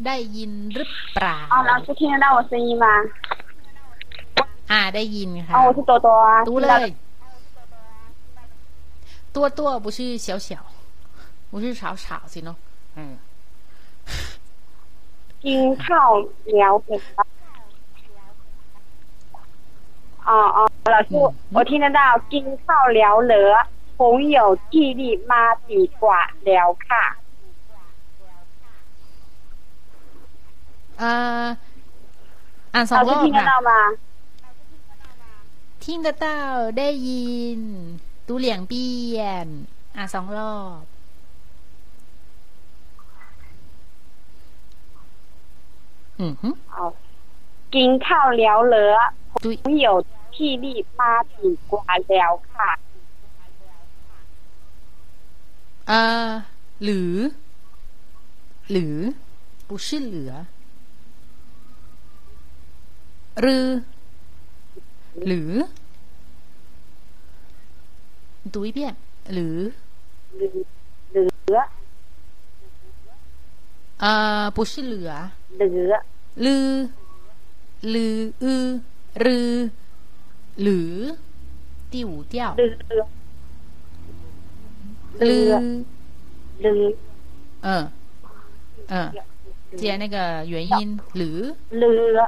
ได้ยินหรือเปล่า 哦，老师听得到我声音吗？ อ่า ได้ยินค่ะ 哦，我是多多啊。 读听到เลย ตัวตัว不是小小不是少少สิเนาะอืม กินข้าวแล้วเหรอ哦哦，老师，我我听得到。กินข้าวแล้วเหรอผมอยู่ที่นี่มาปีกว่าแล้วค่ะ เอ่ออ่านสอง 老 ร 师 อบ 听得 ค่ะ 到吗？听得到ได้ยิน读两遍อ่านสองรอบ อือฮึ 哦，กินข้าวแล้วเหรอผมอยู่ที่นี่มาปีกว่าแล้วค่ะ เอ่อหรือ หรือ不是เหลือหรือ หรือ读一遍หรือ เหลือเหลือ เอ่อ不是เหลือ เหลือ l l e l l，第五调。l l，嗯嗯，接那个元音 l l l l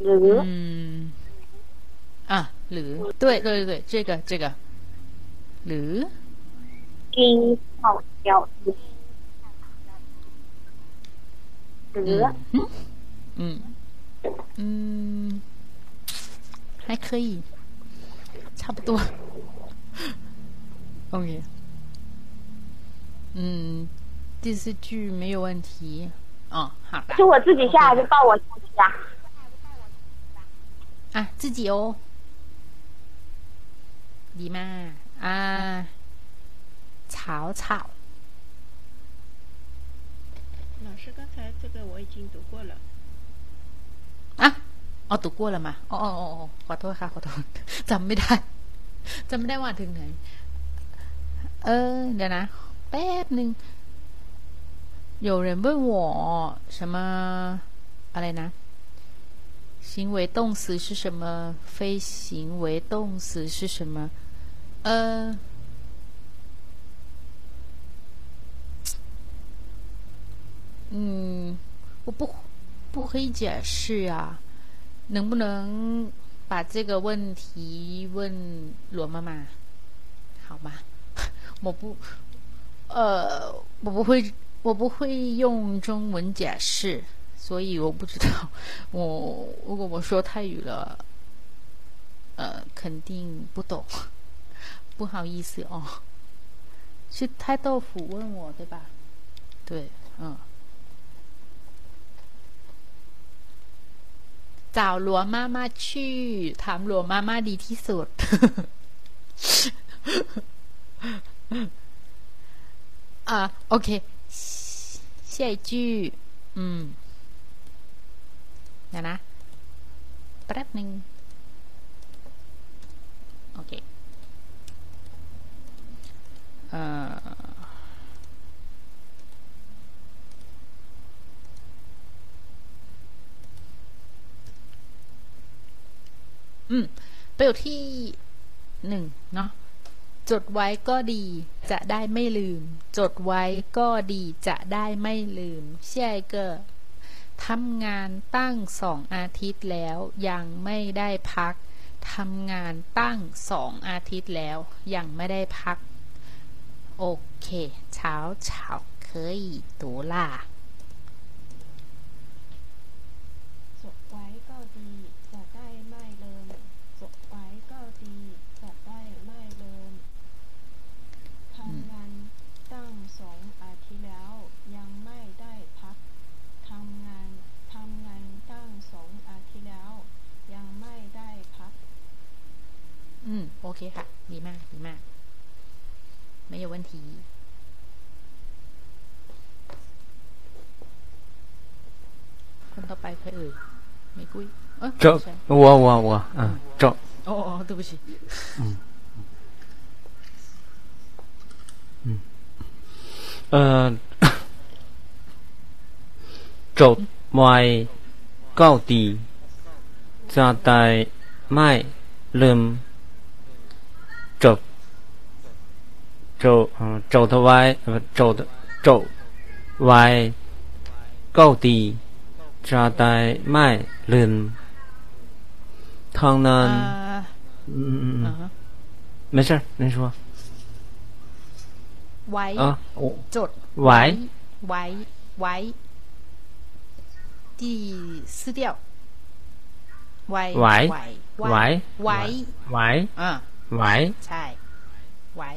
l，嗯啊 l，对对对对，这个这个 l，你好。表示的。嗯嗯，还可以，差不多。<laughs> OK，嗯，电视剧没有问题。哦，好吧。是我自己下还是抱我下去啊？啊，自己哦。你们啊，草草。师，刚才这个我已经读过了。 อ่ะอ๋อ读过了嘛อ๋ออ๋ออ๋ออ๋อขอโทษค่ะขอโทษ <laughs> จำไม่ได้จำไม่ได้ว่าถึงไหน เออ เดี๋ยวนะ แป๊บหนึ่ง有人问我什么อะไรนะ行为动词是什么？非行为动词是什么？呃， 嗯，我不不可以解释啊，能不能把这个问题问罗妈妈，好吗？<laughs> 我不，呃，我不会，我不会用中文解释，所以我不知道。<laughs> 我如果我说泰语了，呃，肯定不懂，<laughs> 不好意思哦。是太豆腐问我对吧？对，嗯。 找หลวงมามาชื่อถามหลวงมามาดีที่สุด อ่าโอเค下一句อืมเดี๋ยวนะแป๊บหนึ่งโอเคเอ่อ ืมประโยคที่หนึ่งเนาะจดไว้ก็ดีจะได้ไม่ลืม จดไว้ก็ดีจะได้ไม่ลืมเช่เกอร์ทำงานตั้งสองอาทิตย์แล้ว ยังไม่ได้พักทำงานตั้งสองอาทิตย์แล้ว ยังไม่ได้พัก โอเคเช้าเช้าเคยตัวล่า อืม โอเคค่ะ ดีมาก ดีมาก ไม่有问题คนต่อไปใครเอ่ยไม่กุ้ยเออ 这ใช่ 我我我嗯这哦哦，对不起。呃จดไว้ก็ดีจะได้ไม่ลืม 肘嗯肘头歪不肘的肘歪高低扎带麦轮汤呢、嗯嗯嗯没事您说歪啊我肘歪歪歪第四调歪歪歪歪歪嗯歪才。歪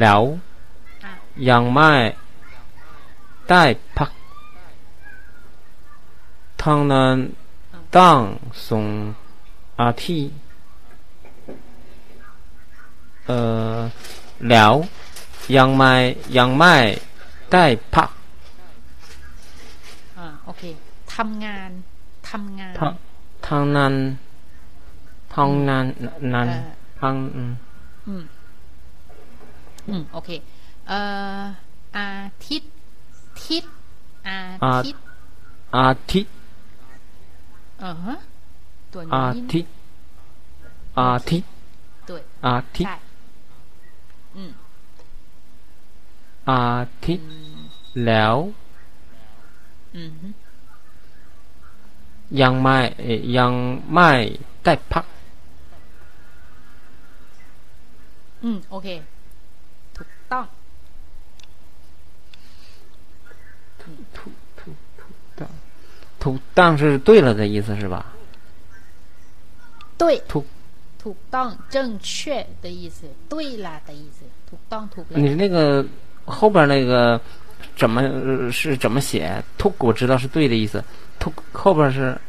แล้วอะยังไม่ได้พักทั้งนั้นต้องสองอาทิตย์เอ่อแล้วยังไม่ยังไม่ได้พักอ่าโอเคทำงานทำงานทั้งทั้งนั้นทั้งนั้นนั้นเอ่อทั้งอืม อืมอืมโอเค เอ่ออาทิตย์ทิศอาทิตย์อาทิตย์เออฮะตัวอานี้ทิตย์อาทิตย์ตัวอาทิตย์ใช่อืมอาทิตย์แล้วอืมฮึยังไม่เอ่อยังไม่ได้พัก อืม โอเค ถูก当是对了的意思是吧？对ถูก ถูกต้อง正确的意思对啦的意思ถูกต้องถูกแล้ว 你那个后边那个怎么呃是怎么写？ถูก我知道是对的意思，ถูก后边是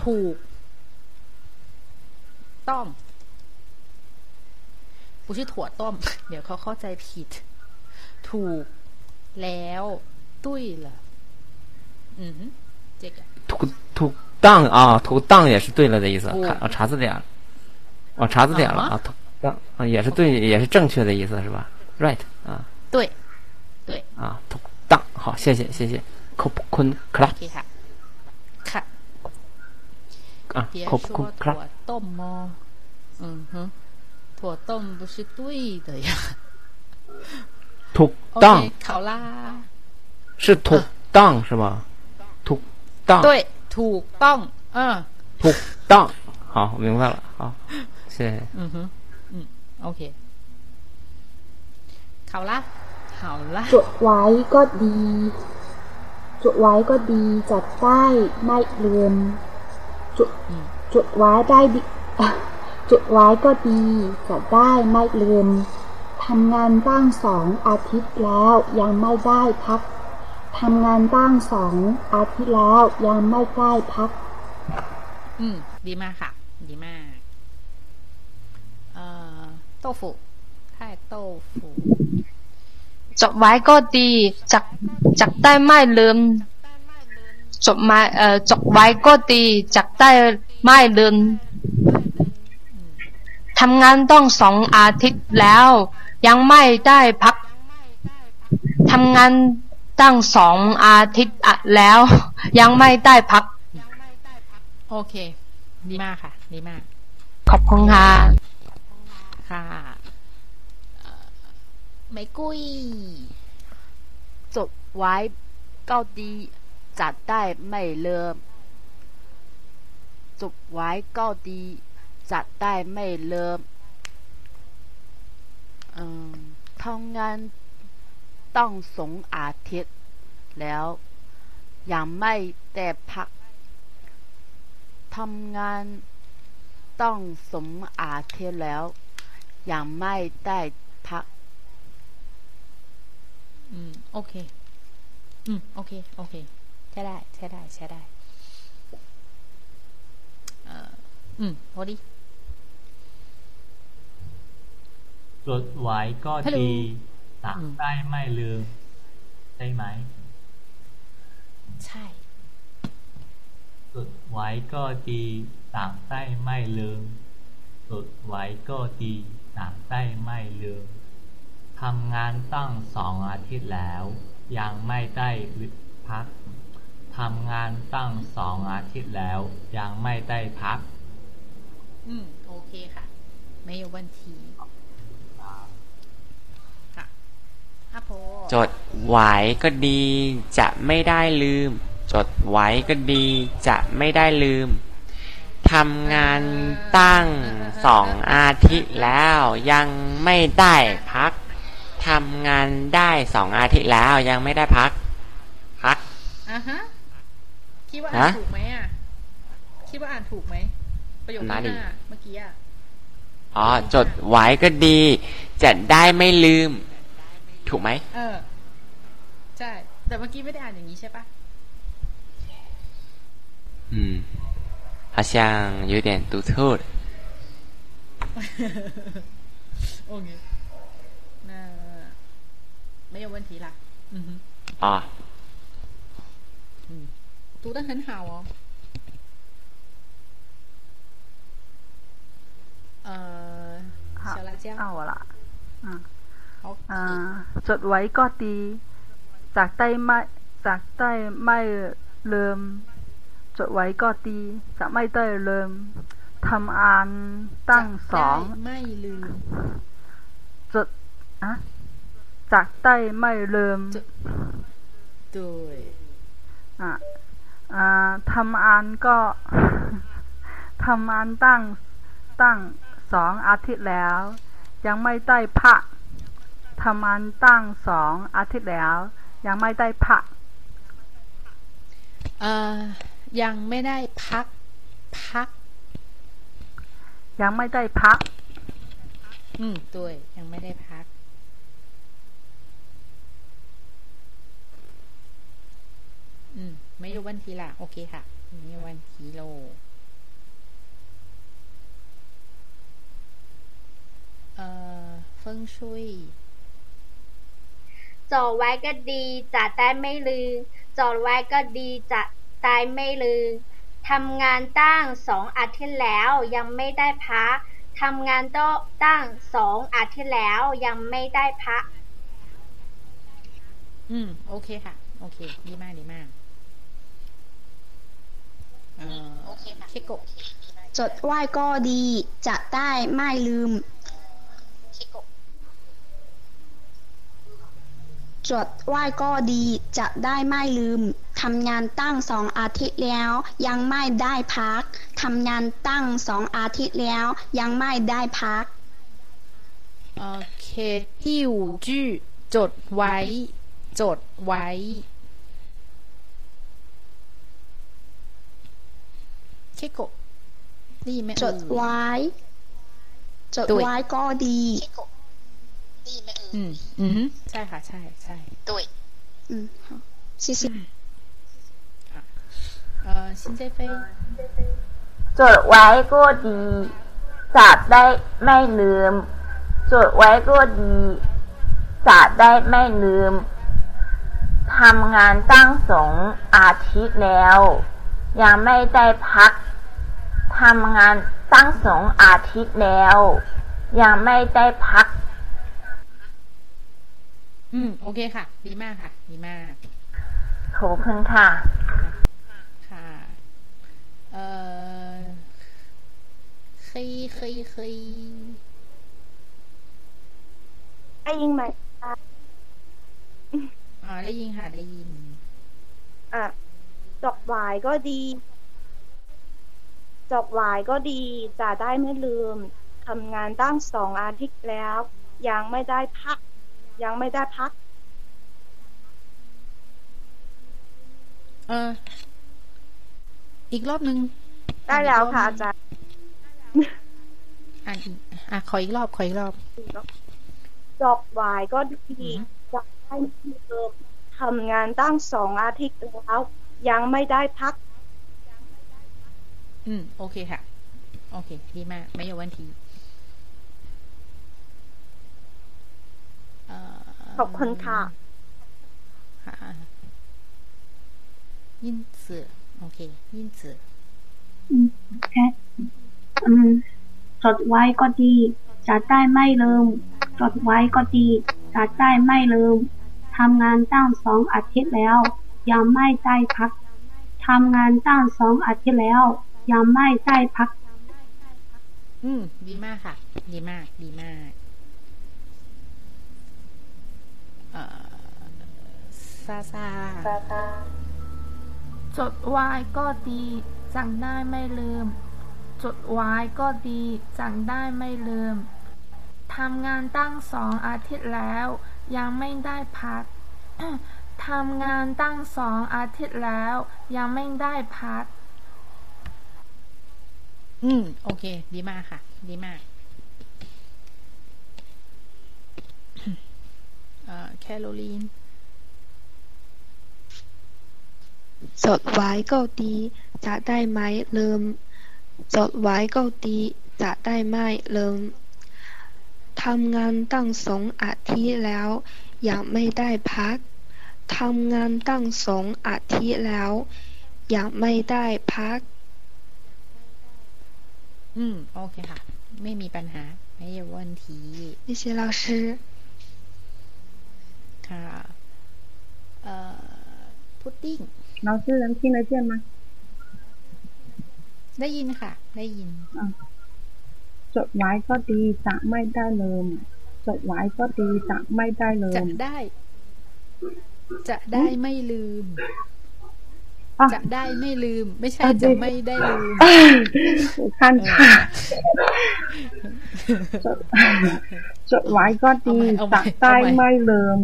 ถูก ต้อง不是ถั่วต้ม <laughs> เดี๋ยวเขาเข้าใจผิด ถูก แล้ว对了 嗯哼，这个。吐吐 down 啊，吐 down 也是对了的意思。看，哦，查字典了。哦，查字典了。啊，吐 down 啊，也是对，也是正确的意思是吧？right 啊。对对，啊，吐 down。好，谢谢谢谢。COP 君，clap。看。啊，COP 君，clap。嗯哼，妥动不是对的呀。吐 down 好啦，是妥 down 是吗？ กต้อง 对ถูกต้องเออ ถูกต้อง好我明白了好谢谢嗯哼嗯 โอเคเขาละเขาละ จดไว้ก็ดี จดไว้ก็ดีจัดได้ไม่ลืมจดจดไว้ได้ดี จดไว้ก็ดีจัดได้ไม่ลืมทำงานตั้งสองอาทิตย์แล้วยังไม่ได้พัก ทำงานตั้งสองอาทิตย์แล้วยังไม่ได้พัก อืม ดีมากค่ะ ดีมากเอ่อโต้ฟูไข่โต้ฟูจดไว้ก็ดีจักจักได้ไม่ลืมจดหมายเอ่อจดไว้ก็ดีจักได้ไม่ลืมทำงานต้องสองอาทิตย์แล้ว ยังไม่ได้พักทำงาน ตั้งสองอาทิตย์อะแล้ว ยังไม่ได้พัก โอเค ดีมากค่ะ ดีมาก ขอบคุณค่ะ ค่ะเอ่อไม่กุ้ยจดไว้ก็ดีจัดได้ไม่เลิมจดไว้ก็ดีจัดได้ไม่เลิมอืมทำงาน ต้องสงอาทิตย์ แล้วยังไม่ได้พักทำงานต้องสองอาทิตย์แล้ว ยังไม่ได้พัก อืม โอเค อืม โอเค โอเค ใช่ได้ ใช่ได้ ใช่ได้เอ่ออืม พอดีจดไว้ก็ดี ตักได้ไม่ลืมใช่ไหม ใช่ จดไว้ก็ดีตักได้ไม่ลืมจดไว้ก็ดีตักได้ไม่ลืมทำงานตั้งสองอาทิตย์แล้ว ยังไม่ได้พักทำงานตั้งสองอาทิตย์แล้ว ยังไม่ได้พัก อืม โอเคค่ะ ไม่有问题 จดไว้ก็ดี จะไม่ได้ลืม จดไว้ก็ดี จะไม่ได้ลืมทำงานตั้งสองอาทิตย์แล้วยังไม่ได้พักทำงานได้สองอาทิตย์แล้วยังไม่ได้พัก พักอะฮะคิดว่าอ่านฮะถูกไหมอะคิดว่าอ่านถูกไหมประโยคที่มาดิห้าเมื่อกี้อะอ๋อจดไว้ก็ดี จะได้ไม่ลืม ถูกไหม เออ ใช่ แต่เมื่อกี้ไม่ได้อ่านอย่างนี้ใช่ปะ 嗯，好像有点读错了。 โอเค那没有问题啦嗯哼啊，嗯读得很好哦呃好小辣椒เอาละอ่ะ 好 อ่า จดไว้ก็ดี จากได้ไม่จากได้ไม่ลืมจดไว้ก็ดีจะไม่ได้ลืมทำอ่านตั้งสองได้ไม่ลืมจดอะจากได้ไม่ลืม对อะอ่าทำอ่านก็ทำอ่านตั้งตั้งสองอาทิตย์แล้ว ยังไม่ได้พัก ทำงานตั้งสองอาทิตย์แล้ว ยังไม่ได้พักเอ่อยังไม่ได้พัก พัก ยังไม่ได้พัก อืมด้วย ยังไม่ได้พักอืมไม่รู้วันทีละโอเคค่ะไม่วันทีโลเอ่อเฟิงชุย จดไว้ก็ดีจะได้ไม่ลืม จดไว้ก็ดีจะได้ไม่ลืม ทำงานตั้งสองอาทิตย์แล้วยังไม่ได้พักทำงานโตตั้งสองอาทิตย์แล้วยังไม่ได้พัก อืม โอเคค่ะ โอเค ดีมาก ดีมากเออโอเคค่ะเคโกะจดไว้ก็ดี จะได้ไม่ลืม จดไว้ก็ดีจะได้ไม่ลืม ทำงานตั้งสองอาทิตย์แล้ว ยังไม่ได้พัก ทำงานตั้งสองอาทิตย์แล้ว ยังไม่ได้พัก โอเคที่หูจื้อจดไว้ จดไว้ เคโกะได้ยินไหมจดไว้ จดไว้ก็ดี อืม อืมใช่ค่ะ ใช่ใช่ 对嗯好谢谢 เออซินเจเฟย จดไว้ก็ดี จะได้ไม่ลืม จดไว้ก็ดี จะได้ไม่ลืม ทำงานตั้งสองอาทิตย์แล้ว ยังไม่ได้พัก ทำงานตั้งสองอาทิตย์แล้ว ยังไม่ได้พัก อืม โอเคค่ะ ดีมากค่ะ ดีมากขอบคุณค่ะ ค่ะ เอ่อเคยเคยเคยได้ยินไหมคะอ๋อได้ยินค่ะ ได้ยิน อะ ดอกหวายก็ดี ดอกหวายก็ดี จะได้ไม่ลืม ทำงานตั้งสองอาทิตย์แล้ว ยังไม่ได้พัก ยังไม่ได้พัก เออ อีกรอบนึง ได้แล้วค่ะอาจารย์อันอีกอะขออีกรอบ ขออีกรอบ จอกวายก็ดีจะได้เพิ่มทำงานตั้งสองอาทิตย์แล้ว ยังไม่ได้พัก อืม โอเคค่ะ โอเค ดีมาก ไม่ยอมวันที ขอบคุณค่ะ ค่ะ因此โอเค因此 อืมแค่อืมจดไว้ก็ดี จะได้ไม่ลืม จดไว้ก็ดี จะได้ไม่ลืม ทำงานตั้งสองอาทิตย์แล้ว ยังไม่ได้พัก ทำงานตั้งสองอาทิตย์แล้ว ยังไม่ได้พัก อืม ดีมากค่ะ ดีมาก ดีมาก ซาซาจดไว้ก็ดีจังได้ไม่ลืม จดไว้ก็ดีจังได้ไม่ลืมทำงานตั้งสองอาทิตย์แล้ว ยังไม่ได้พักทำงานตั้งสองอาทิตย์แล้ว ยังไม่ได้พัก อืม โอเค ดีมากค่ะ ดีมากเอ่อแคโรลีน จดไว้ก็ดี จะได้ไม่ลืม จดไว้ก็ดี จะได้ไม่ลืม ทำงานตั้งสองอาทิตย์แล้ว ยังไม่ได้พัก ทำงานตั้งสองอาทิตย์แล้ว ยังไม่ได้พัก อืม โอเคค่ะ ไม่มีปัญหา ไม่有问题谢谢老师。 ค่ะ เอ่อ พุดดิ้ง 老师能听得见吗ได้ยินค่ะ ได้ยินจดไว้ก็ดีจะไม่ได้เลยจดไว้ก็ดีจะไม่ได้เลยจะได้ จะได้ไม่ลืมจะได้ไม่ลืม ไม่ใช่จะไม่ได้ลืมท่านค่ะจดไว้ก็ดีจะได้ไม่ลืม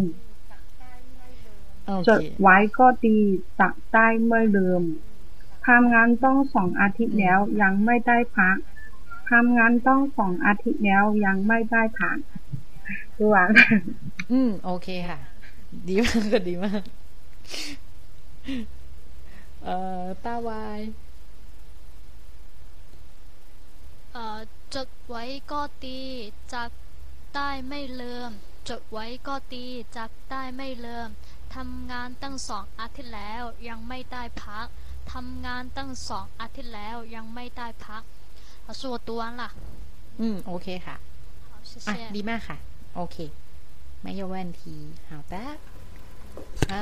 จเคดไว้ก็ดีจะได้ไม่ลืมทำงานต้องสองอาทิตย์แล้วยังไม่ได้พักทำงานต้องสองอาทิตย์แล้วยังไม่ได้พักดูอะอืม โอเคค่ะ ดีมากก็ดีมาก เอ่อตาวายเอ่อจดไว้ก็ดีจะได้ไม่ลืมจดไว้ก็ดีจะได้ไม่เลิม ทำงานตั้งสองอาทิตย์แล้วยังไม่ได้พักทำงานตั้งสองอาทิตย์แล้วยังไม่ได้พัก老师我读完了 อืม โอเคค่ะ 好谢 อ่ะ 谢 ดีมากค่ะ โอเค ไม่有问题好的เอ่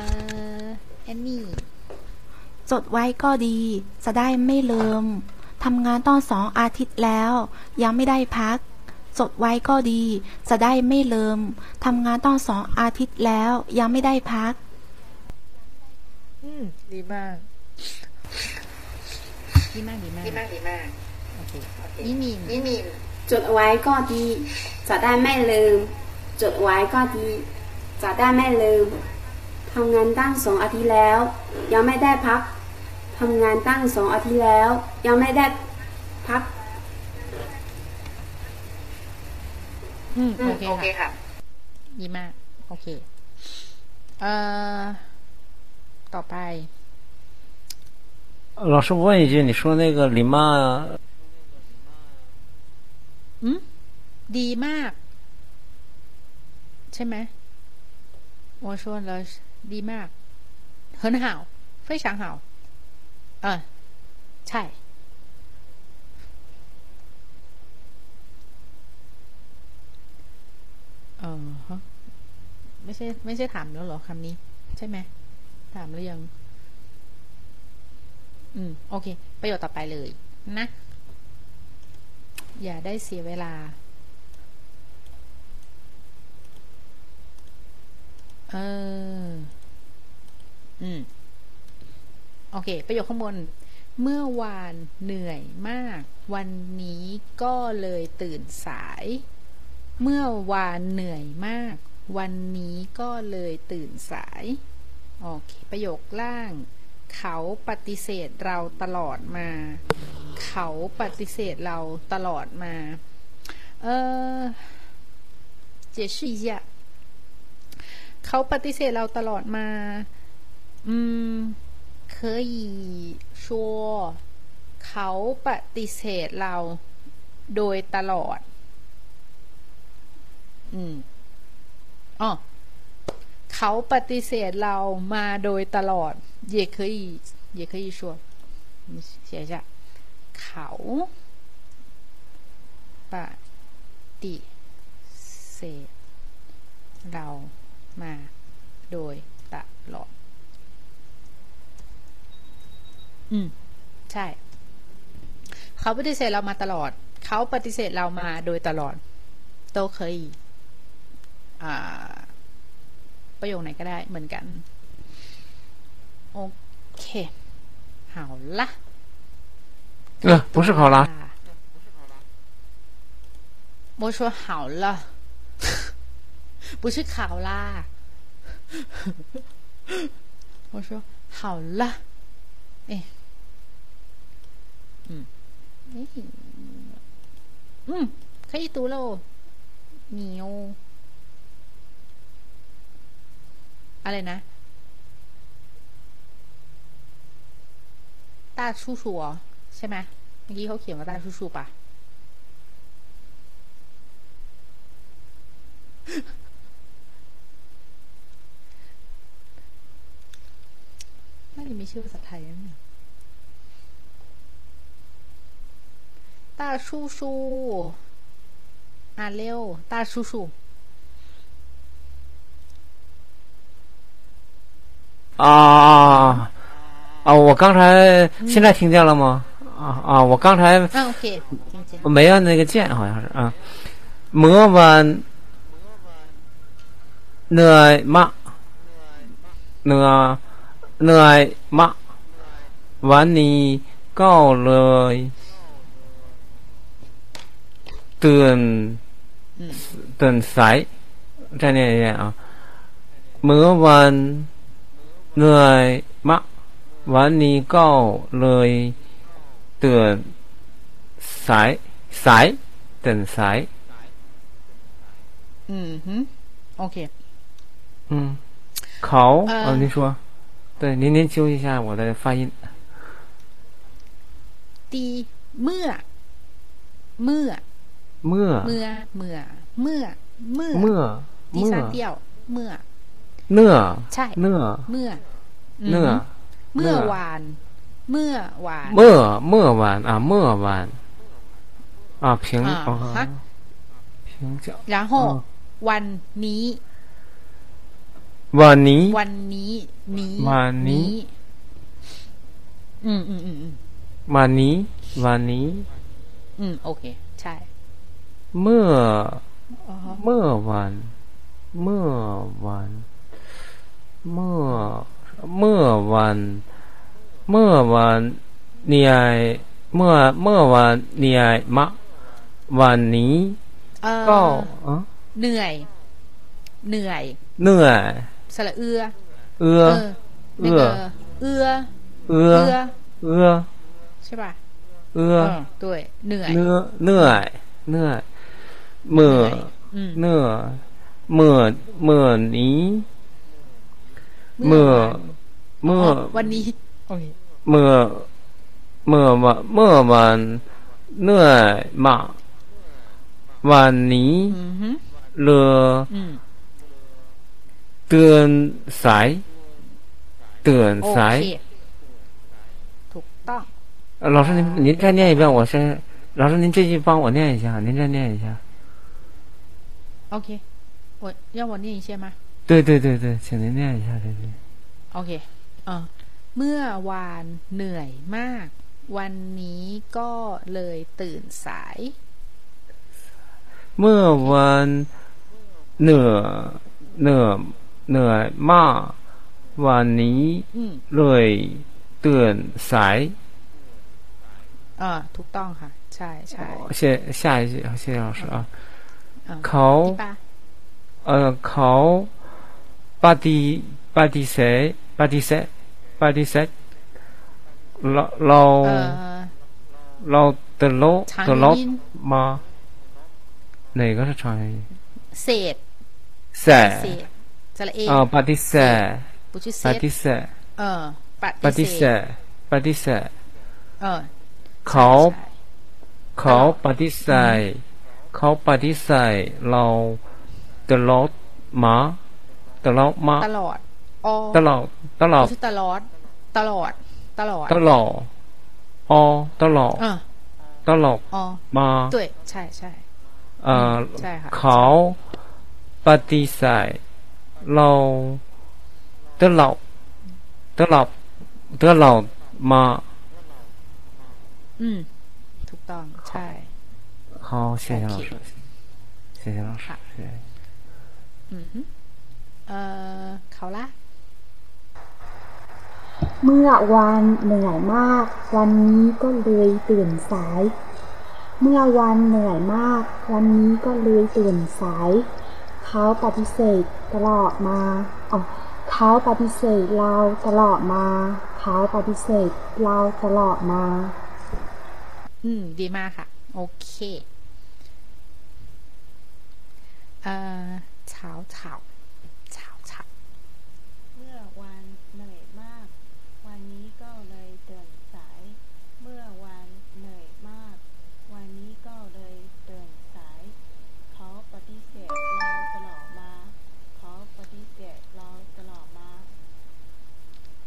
อแอนนี่ จดไว้ก็ดี จะได้ไม่ลืมทำงานต้องสองอาทิตย์แล้ว ยังไม่ได้พัก จดไว้ก็ดี จะได้ไม่ลืมทำงานต้องสองอาทิตย์แล้ว ยังไม่ได้พัก อืม ดีมาก ดีมาก ดีมากดีมากดีมากโอเคนี่มีนี่มีจดไว้ก็ดี จะได้ไม่ลืม จดไว้ก็ดี จะได้ไม่ลืมทำงานตั้งสองอาทิตย์แล้ว ยังไม่ได้พักทำงานตั้งสองอาทิตย์แล้ว ยังไม่ได้พัก อืม โอเคค่ะ ดีมาก โอเค เอ่อ ต่อไป 老师，我问一句，你说那个李妈， อืม ดีมาก ใช่ไหม我说了ดีมาก很好非常好เออใช่ เออฮะไม่ใช่ ไม่ใช่ถามแล้วหรอคำนี้ ใช่ไหมถามหรือยัง อืม โอเค ประโยชน์ต่อไปเลย นะ อย่าได้เสียเวลา เออ อืม โอเค ประโยคข้างบน เมื่อวานเหนื่อยมาก วันนี้ก็เลยตื่นสาย เมื่อวานเหนื่อยมาก วันนี้ก็เลยตื่นสาย โอเค ประโยคล่าง เขาปฏิเสธเราตลอดมา เขาปฏิเสธเราตลอดมา เออเจชิยะเขาปฏิเสธเราตลอดมา อืม可以说ชัเขาปฏิเสธเราโดยตลอด อืมอ๋อเขาปฏิเสธเรามาโดยตลอด也可以也可以说写一下เขาปฏิเสธเรามาโดยตลอด อืม ใช่ เขาปฏิเสธเรามาตลอด เขาปฏิเสธเรามาโดยตลอด都可以อ่า ประโยคไหนก็ได้เหมือนกัน โอเค好啦呃，不是考拉，我说好了，不是考啦。我说好了，哎，嗯，哎，嗯，可以读喽。牛， อะไรนะตาชูชัวใช่ไหมเมื่อกี้เขาเขียนว่าตาชูชูปะน่าจะมีชื่อภาษาไทยนั่นเองตาชูชูอ่านเร็วตาชูชู 啊啊啊！啊，我刚才现在听见了吗？啊啊，我刚才没按那个键，好像是啊。摩弯，奈玛，奈奈玛，完你告了，等等塞，再念一遍啊。摩弯。người Bắc vẫn đi câu lời tưởng sái sái tưởng sái ừ hứ ok 嗯，考啊，您说，对，您您纠一下我的发音。第一，เมื่อ เมื่อ เมื่อ เมื่อ เมื่อ เมื่อ เมื่อ第三调，เมื่อ เนื้อใช่เนื้อเมื่อเนื้อเมื่อวาน เมื่อวาน เมื่อเมื่อวาน อ่าเมื่อวานอ่าเพียงอ่าเพียง然后วันนี้ วันนี้ วันนี้นี้วันนี้ อืมอืมอืมวันนี้ วันนี้ อืม โอเค ใช่ เมื่อ เมื่อวัน เมื่อวัน เมื่อเมื่อวัน เมื่อวันเหนื่อยเมื่อเมื่อวันเหนื่อยมากวันนี้เอ่อก็เอ้อเหนื่อย เหนื่อย เหนื่อยสระเอือเอื้อ那เอื้อ个เอื้อเอื้อเอื้อเอื้อใช่ป่ะเอื้อเออด้วยเหนื่อยเหนื่อยเหนื่อยเหนื่อยเมื่ออืมเหนื่อยเมื่อเมื่อนี้ เมื่อเมื่อ วันนี้โอเค เมื่อเมื่อวันเมื่อวันเหนื่อยมากวันนี้ อือฮึ เรือ อืม ตื่นสายตื่น โอ สาย เคถูกต้อง 呃老师您您再念一遍，我是老师您这句帮我念一下，您再念一下。 โอเค我要我念一下吗 对对对对，请您念一下这句。 โอเคเออเมื่อวานเหนื่อยมาก วันนี้ก็เลยตื่นสาย เมื่อวันเหนื่อยเหนื่อยเหนื่อยมากวันนี้ อืม เลยตื่นสาย เออถูกต้องค่ะ ใช่ใช่ 谢下一句，谢谢老师啊。 เออ เขา ที่ปะ เออเขา ปฏิปฏิเสธปฏิเสธปฏิเสธเราเราเราตลบตลบมาไหนก็จะใช้เศษเสดจะละเออปฏิเสธปฏิเสธเออปฏิเสธปฏิเสธเออเขาเขาปฏิเสธเขาปฏิเสธเราตลบมา ตลอดมา ตลอดอ๋อ ตลอดตลอด ไม่ใช่ตลอด ตลอด ตลอด ตลอดอ๋อตลอด เออ ตลอด อ๋อ มา 对ใช่ใช่ เอ่อ ใช่ค่ะ เขาปฏิเสธเราตลอดตลอดตลอดมา อืม ถูกต้อง ใช่ 好，谢谢老师，谢谢老师，谢谢。 อือฮึ เออเขาละ เมื่อวานเหนื่อยมาก วันนี้ก็เลยตื่นสาย เมื่อวันเหนื่อยมาก วันนี้ก็เลยตื่นสาย เขาปฏิเสธตลอดมาอ๋อเขาปฏิเสธเราตลอดมา เขาปฏิเสธเราตลอดมา อืม ดีมากค่ะ โอเค เอ่อเฉาเฉา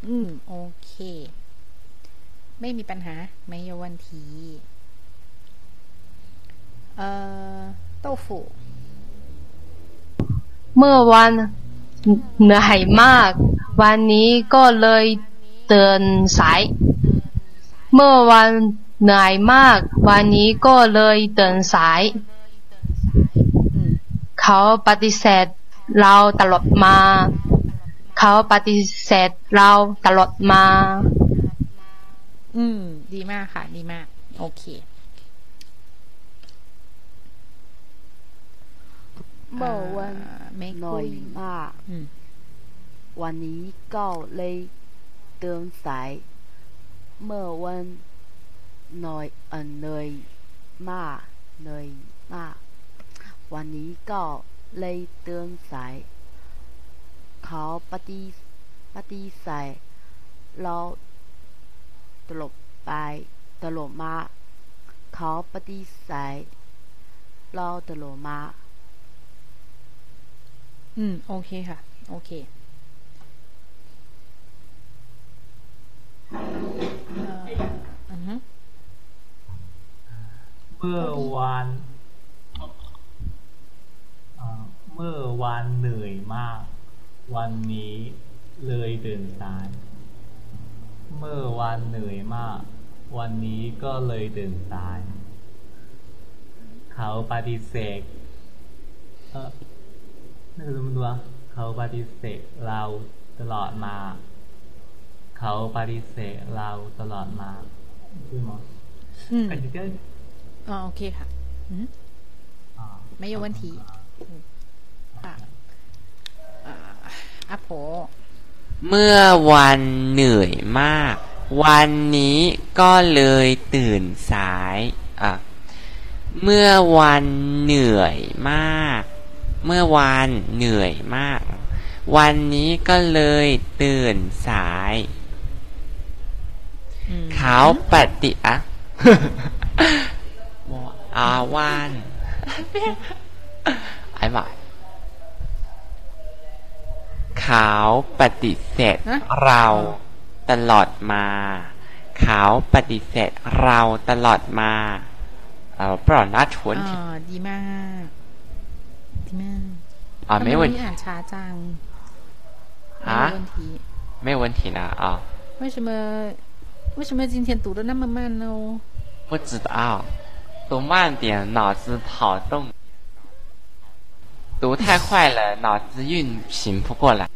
อืม โอเค ไม่มีปัญหา ไม่有问题เอ่อ豆腐 เมื่อวันเหนื่อยมาก วันนี้ก็เลยเตือนสาย เมื่อวันเหนื่อยมาก วันนี้ก็เลยเตือนสาย เขาปฏิเสธเราตลอดมา เขาปฏิเสธเราตลอดมา อืม ดีมากค่ะ ดีมาก โอเคเมื่อวันไม่หน่อยมากอืมวันนี้ก็เลยเตือนสายเมื่อวันหน่อยเออเหนื่อยมากเหนื่อยมากวันนี้ก็เลยเตือนสาย เขาปฏิปฏิเสธเราตลบไปตลบมาเขาปฏิเสธเราตลบมาอืม โอเคค่ะ โอเคเมื่อวานเมื่อวานเหนื่อยมาก วันนี้เลยตื่นสาย เมื่อวานเหนื่อยมาก วันนี้ก็เลยตื่นสาย เขาปฏิเสธเออนึกดูมันดูวะเขาปฏิเสธเราตลอดมา เขาปฏิเสธเราตลอดมาใช่ไหม อืม 感觉 อ๋อโอเคค่ะอือฮึไม่有问题อืมค่ะอ่า อาโผเมื่อวันเหนื่อยมาก วันนี้ก็เลยตื่นสายอะเมื่อวันเหนื่อยมาก เมื่อวันเหนื่อยมาก วันนี้ก็เลยตื่นสาย เขาปฏิอะอาวันไอ้บ่าย เขาปฏิเสธเราตลอดมา เขาปฏิเสธเราตลอดมา เออ不然拿纯 อ๋อดีมาก ดีมาก อ่า ทำ ไม่ ไม วั วัน นนี้อ่านช้าจัง ฮะ 没问题没问题啦啊为什么为什么今天读的那么慢呢？不知道读慢点脑子跑动 读太快了脑子运行不过来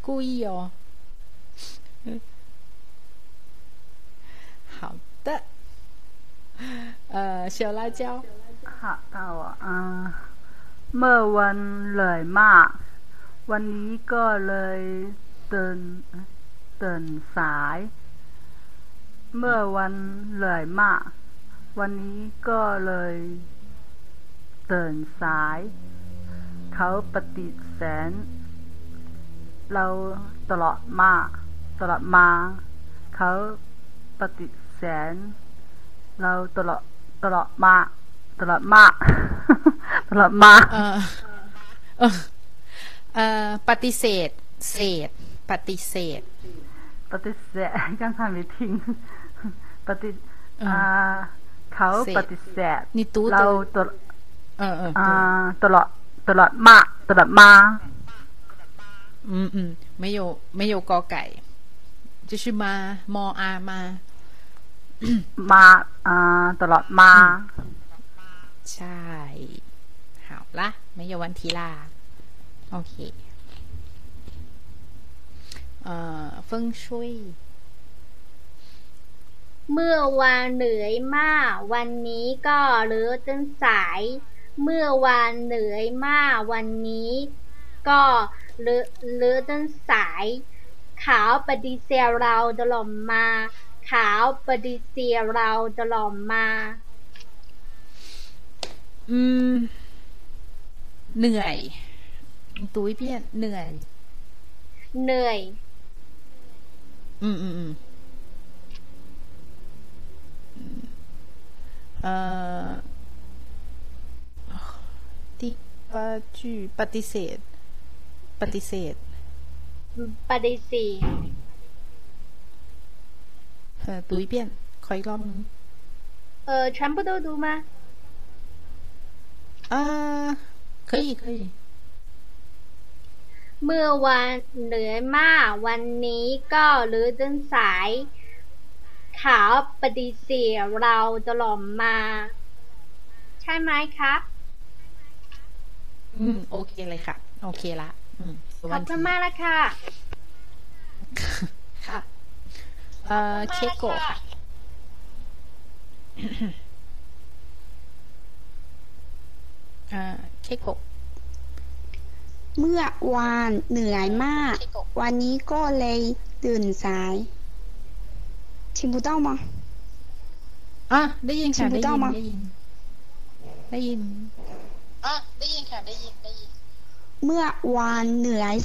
故意哦。好的，呃，小辣椒， ค่ะต่ออ่าเมื่อวันเหนื่อยมาก วันนี้ก็เลยตื่นตื่นสาย เมื่อวันเหนื่อยมาก วันนี้ก็เลยเตื่นสาย เขาปฏิเสธเราตลอดมาตลอดมา เขาปฏิเสธเราตลอดตลอดมาตลอดมาตลอดมาปฏิเสธ เศษ ปฏิเสธ ปฏิเสธการทำไม่ทิ้งปฏิอ่า เขา เสธ ปฏิเสธ นี่ตู้ เรา ตัว ตล เออเออ อ่า ตัว ตลอดตลอดมาตลอดมา 嗯嗯，没有没有高改，就是嘛，มอามา มาอ่าตลอดมา ใช่ 好啦，没有问题啦。OK，呃，风水， เมื่อวานเหนื่อยมาก วันนี้ก็เลือจนสาย เมื่อวานเหนื่อยมาก วันนี้ก็เลือเลือจนสาย ขาวปฏิเสธเราตลอดมา ขาวปฏิเสธเราตลอดมา อืม เหนื่อย ตุ้ยเพี้ยนเหนื่อย เหนื่อย อืมอืมอืม เอ่อ第八句ปฏิเสธ ปฏิเสธ ปฏิเสธ เออ读一遍ขออีกรอบหนึง เออ全部都读吗啊可以可以 เมื่อวานเหนื่อยมาก วันนี้ก็เลือจนสาย ขาวปฏิเสธเราตลอดมา ใช่ไหมครับ อืม โอเคเลยค่ะ โอเคละอืมขอบคุณมากแล้วค่ะค่ะเอ่อเคโกะค่ะเอ่อเคโกะเมื่อวานเหนื่อยมาก วันนี้ก็เลยตื่นสาย 听不到吗 อ่ะได้ยินค่ะ 听不 ได้ 到 ยิน 吗 ได้ยิน ได้ยิน อ่ะได้ยินค่ะได้ยินได้ยิน เมื่อวานเหนื่อย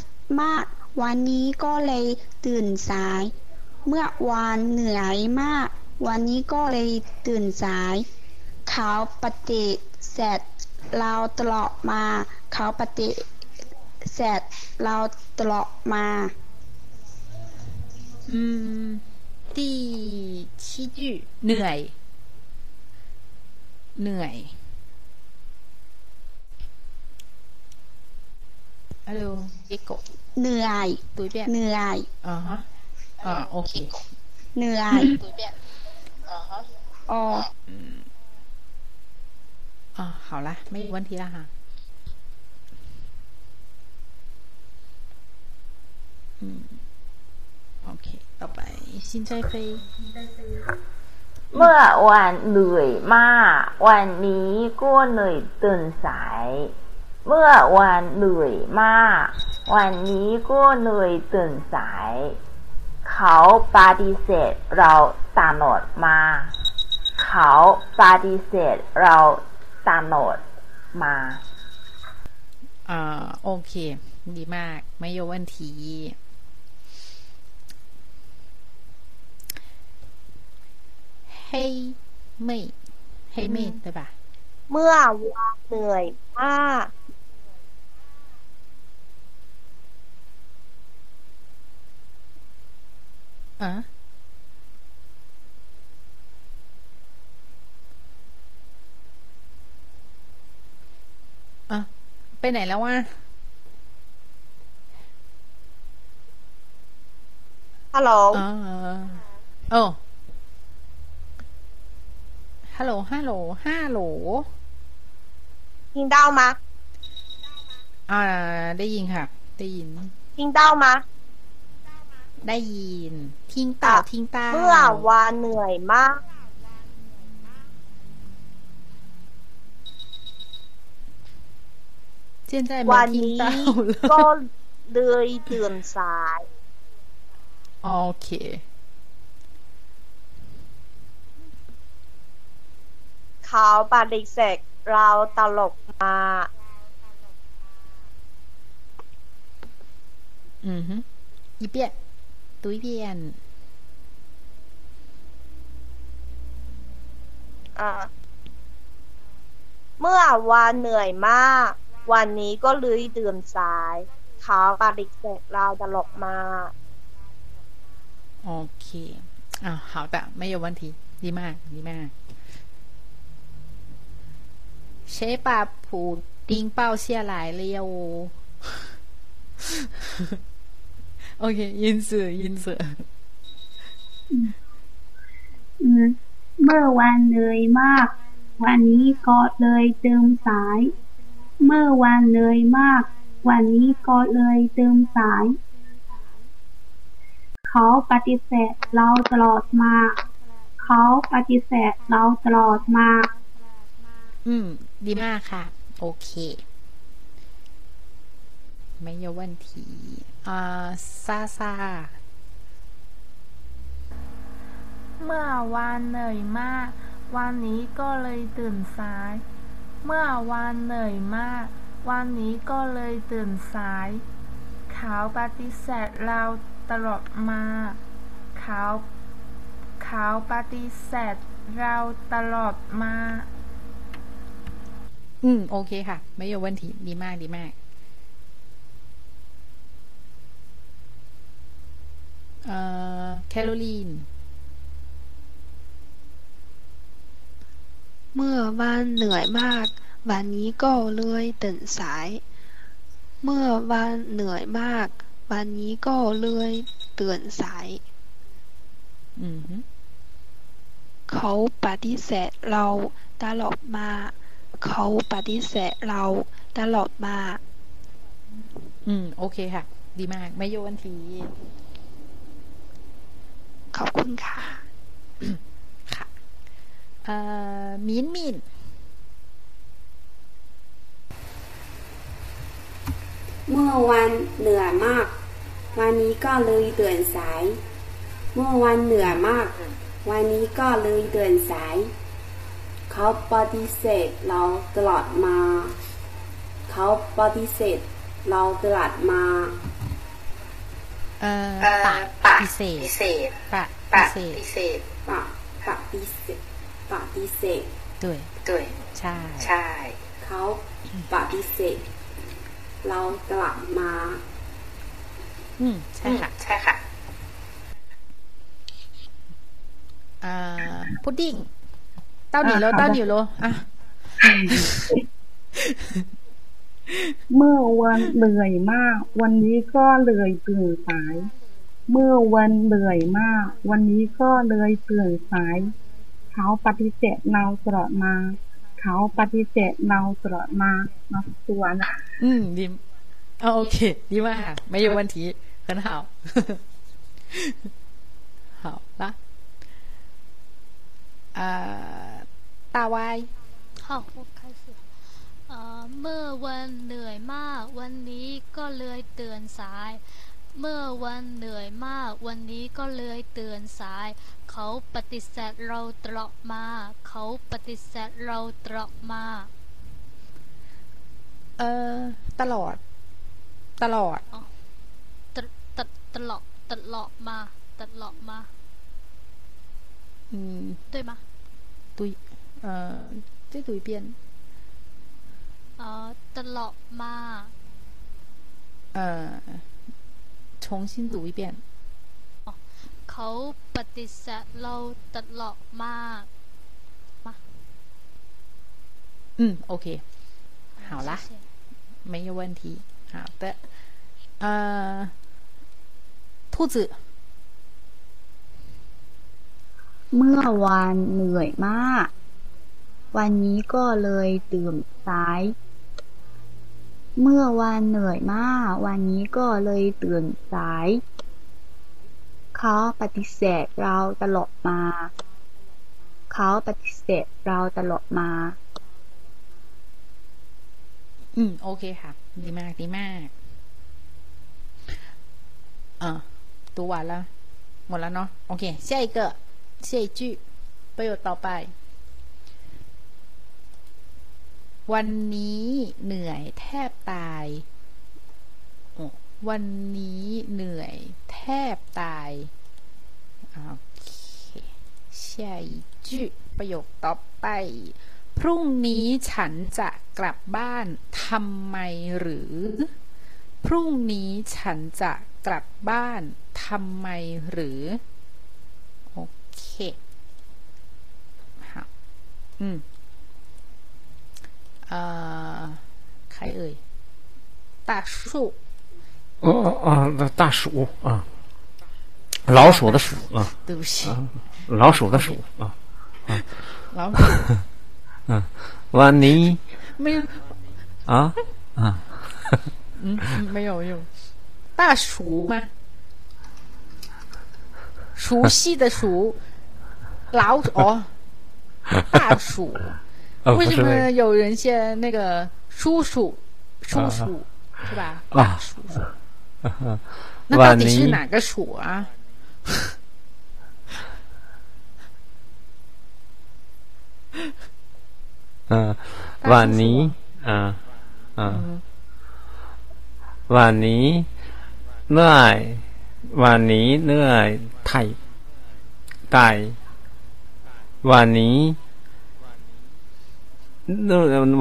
มาก วันนี้ก็เลยตื่นสาย เมื่อวานเหนื่อยมาก วันนี้ก็เลยตื่นสาย เ เขาปฏิเสธเราตลอดมา เขาปฏิเสธเราตลอดมา อืม 第七句เหนื่อย เหนื่อยฮัลโหลเอโก เหนื่อย ตุยเปีย เหนื่อย อ่าฮะอ่าโอเค เหนื่อย อ๋อ อ่า好啦没问题啦哈อืมโอเค ต่อไปซินใจเฟยเมื่อวานเหนื่อยมาก วันนี้ก็เหนื่อยตื่นสาย เมื่อวานเหนื่อยมาก วันนี้ก็เหนื่อยตื่นสาย เขาปฏิเสธเราตลอดมา เขาปฏิเสธเราตลอดมาอ่าโอเค ดีมาก ไม่โยวั นทีให้ไม่ให้ไม่对吧เมื่อวานเหนื่อยมากอะอะไปไหนแล้ววะฮัลโหลอ่าโอ้ ฮัลโหลฮัลโหลฮัลโหล 听到吗 อ่า ได้ยินค่ะ ได้ยิน 听到吗 ได้ยิน ทิ้งเต่าทิ้งเต่า เมื่อวานเหนื่อยมาก 现在 วั 没 น 听 นี้ 到 ก็ 了 เลยตื่นสาย โอเค เขาปฏิเสธเราตลกมา 嗯哼，一遍，读一遍。 อ่า เมื่อวานเหนื่อยมาก วันนี้ก็เลยตื่นสาย เขาปฏิเสธเราตลกมา โอเค อ่า好的没有问题ดีมากดีมาก 谁把普丁抱下来了哟 โอเค ยินเสือยินเสือ อืมเมื่อวานเหนื่อยมาก วันนี้ก็เลยตื่นสาย เมื่อวานเหนื่อยมาก วันนี้ก็เลยตื่นสาย เขาปฏิเสธเราตลอดมา เขาปฏิเสธเราตลอดมา อืม ดีมากค่ะ โอเค ไม่有问题อ่าซาซา เมื่อวานเหนื่อยมาก วันนี้ก็เลยตื่นสาย เมื่อวานเหนื่อยมาก วันนี้ก็เลยตื่นสาย เขาปฏิเสธเราตลอดมา เขาเขาปฏิเสธเราตลอดมา อืม โอเคค่ะ ไม่有问题ดีมากดีมาก เอ่อ แคโรลีน เมื่อวานเหนื่อยมาก วันนี้ก็เลยตื่นสาย เมื่อวานเหนื่อยมาก วันนี้ก็เลยตื่นสาย อืมฮึ เขาปฏิเสธเราตลอดมา เขาปฏิเสธเราตลอดมา อืม โอเคค่ะ ดีมาก ไม่โยนที ขอบคุณค่ะ ค่ะ เอ่อ มินมินเมื่อวันเหนื่อยมาก วันนี้ก็เลยตื่นสาย เมื่อวันเหนื่อยมาก วันนี้ก็เลยตื่นสาย เขาปฏิเสธเราตลอดมา เขาปฏิเสธเราตลอดมาเอ่อเอ่อปะปะพิเศษพิเศษปะปะพิเศษพิเศษปะปฏิเสธปฏิเสธ对对ใช่ใช่เขาปฏิเสธเรากลับมา อืมใช่ค่ะใช่ค่ะอ่าพุดดิ้ง เต้าหนีโล อ่าค่ะ เต้าหนีโลอ่ะ เมื่อวันเหนื่อยมาก วันนี้ก็เลยตื่นสาย เมื่อวันเหนื่อยมาก วันนี้ก็เลยตื่นสาย เขาปฏิเสธเราตลอดมา เขาปฏิเสธเราตลอดมามาตัวนะ อืมดีเอาโอเค ดีมากค่ะไม่有问题很好好啦อ่า ตาวาย 好我开始เอ่อเมื่อวันเหนื่อยมาก วันนี้ก็เลยเตือนสาย เมื่อวันเหนื่อยมาก วันนี้ก็เลยเตือนสาย เขาปฏิเสธเราตลอดมา เขาปฏิเสธเราตลอดมา เออตลอด ตลอด ตตตลอดตลอดมาตลอดมา อืม对吗读 呃再读一遍 เอ่อตลอดมา 呃重新读一遍 เขาปฏิเสธเราตลอดมามา 嗯，OK，好啦，没有问题。好的，呃，兔子， เมื่อวานเหนื่อยมาก วันนี้ก็เลยตื่นสาย เมื่อวานเหนื่อยมาก วันนี้ก็เลยตื่นสาย เขาปฏิเสธเราตลอดมา เขาปฏิเสธเราตลอดมา อืม โอเคค่ะ ดีมาก ดีมากอ่า读完了หมดแล้วเนาะ โอเค下一个下一句ประโยคต่อไป วันนี้เหนื่อยแทบตาย วันนี้เหนื่อยแทบตาย โอเคใช่จุประโยคต่อไป พรุ่งนี้ฉันจะกลับบ้านทำไมหรือ พรุ่งนี้ฉันจะกลับบ้านทำไมหรือ โอเค ค่ะ อืม อ่อใครเอ่ย大树哦哦哦，大鼠啊，老鼠的鼠啊，对不起啊老鼠的鼠啊，老鼠<laughs> 嗯，วันนี้ 没有啊啊，<laughs> 嗯嗯没有用大熟吗熟悉的熟老鼠哦大鼠 哦为什么不是那个有人写那个叔叔叔叔是吧大啊叔叔<laughs> 那到วัน底是นี้哪个鼠啊？<laughs> 嗯，วันนี้อ่าอ่าวันนี้เหนื่อยวันนี้เหนื่อยไทยไตวันนี้เหนื่อย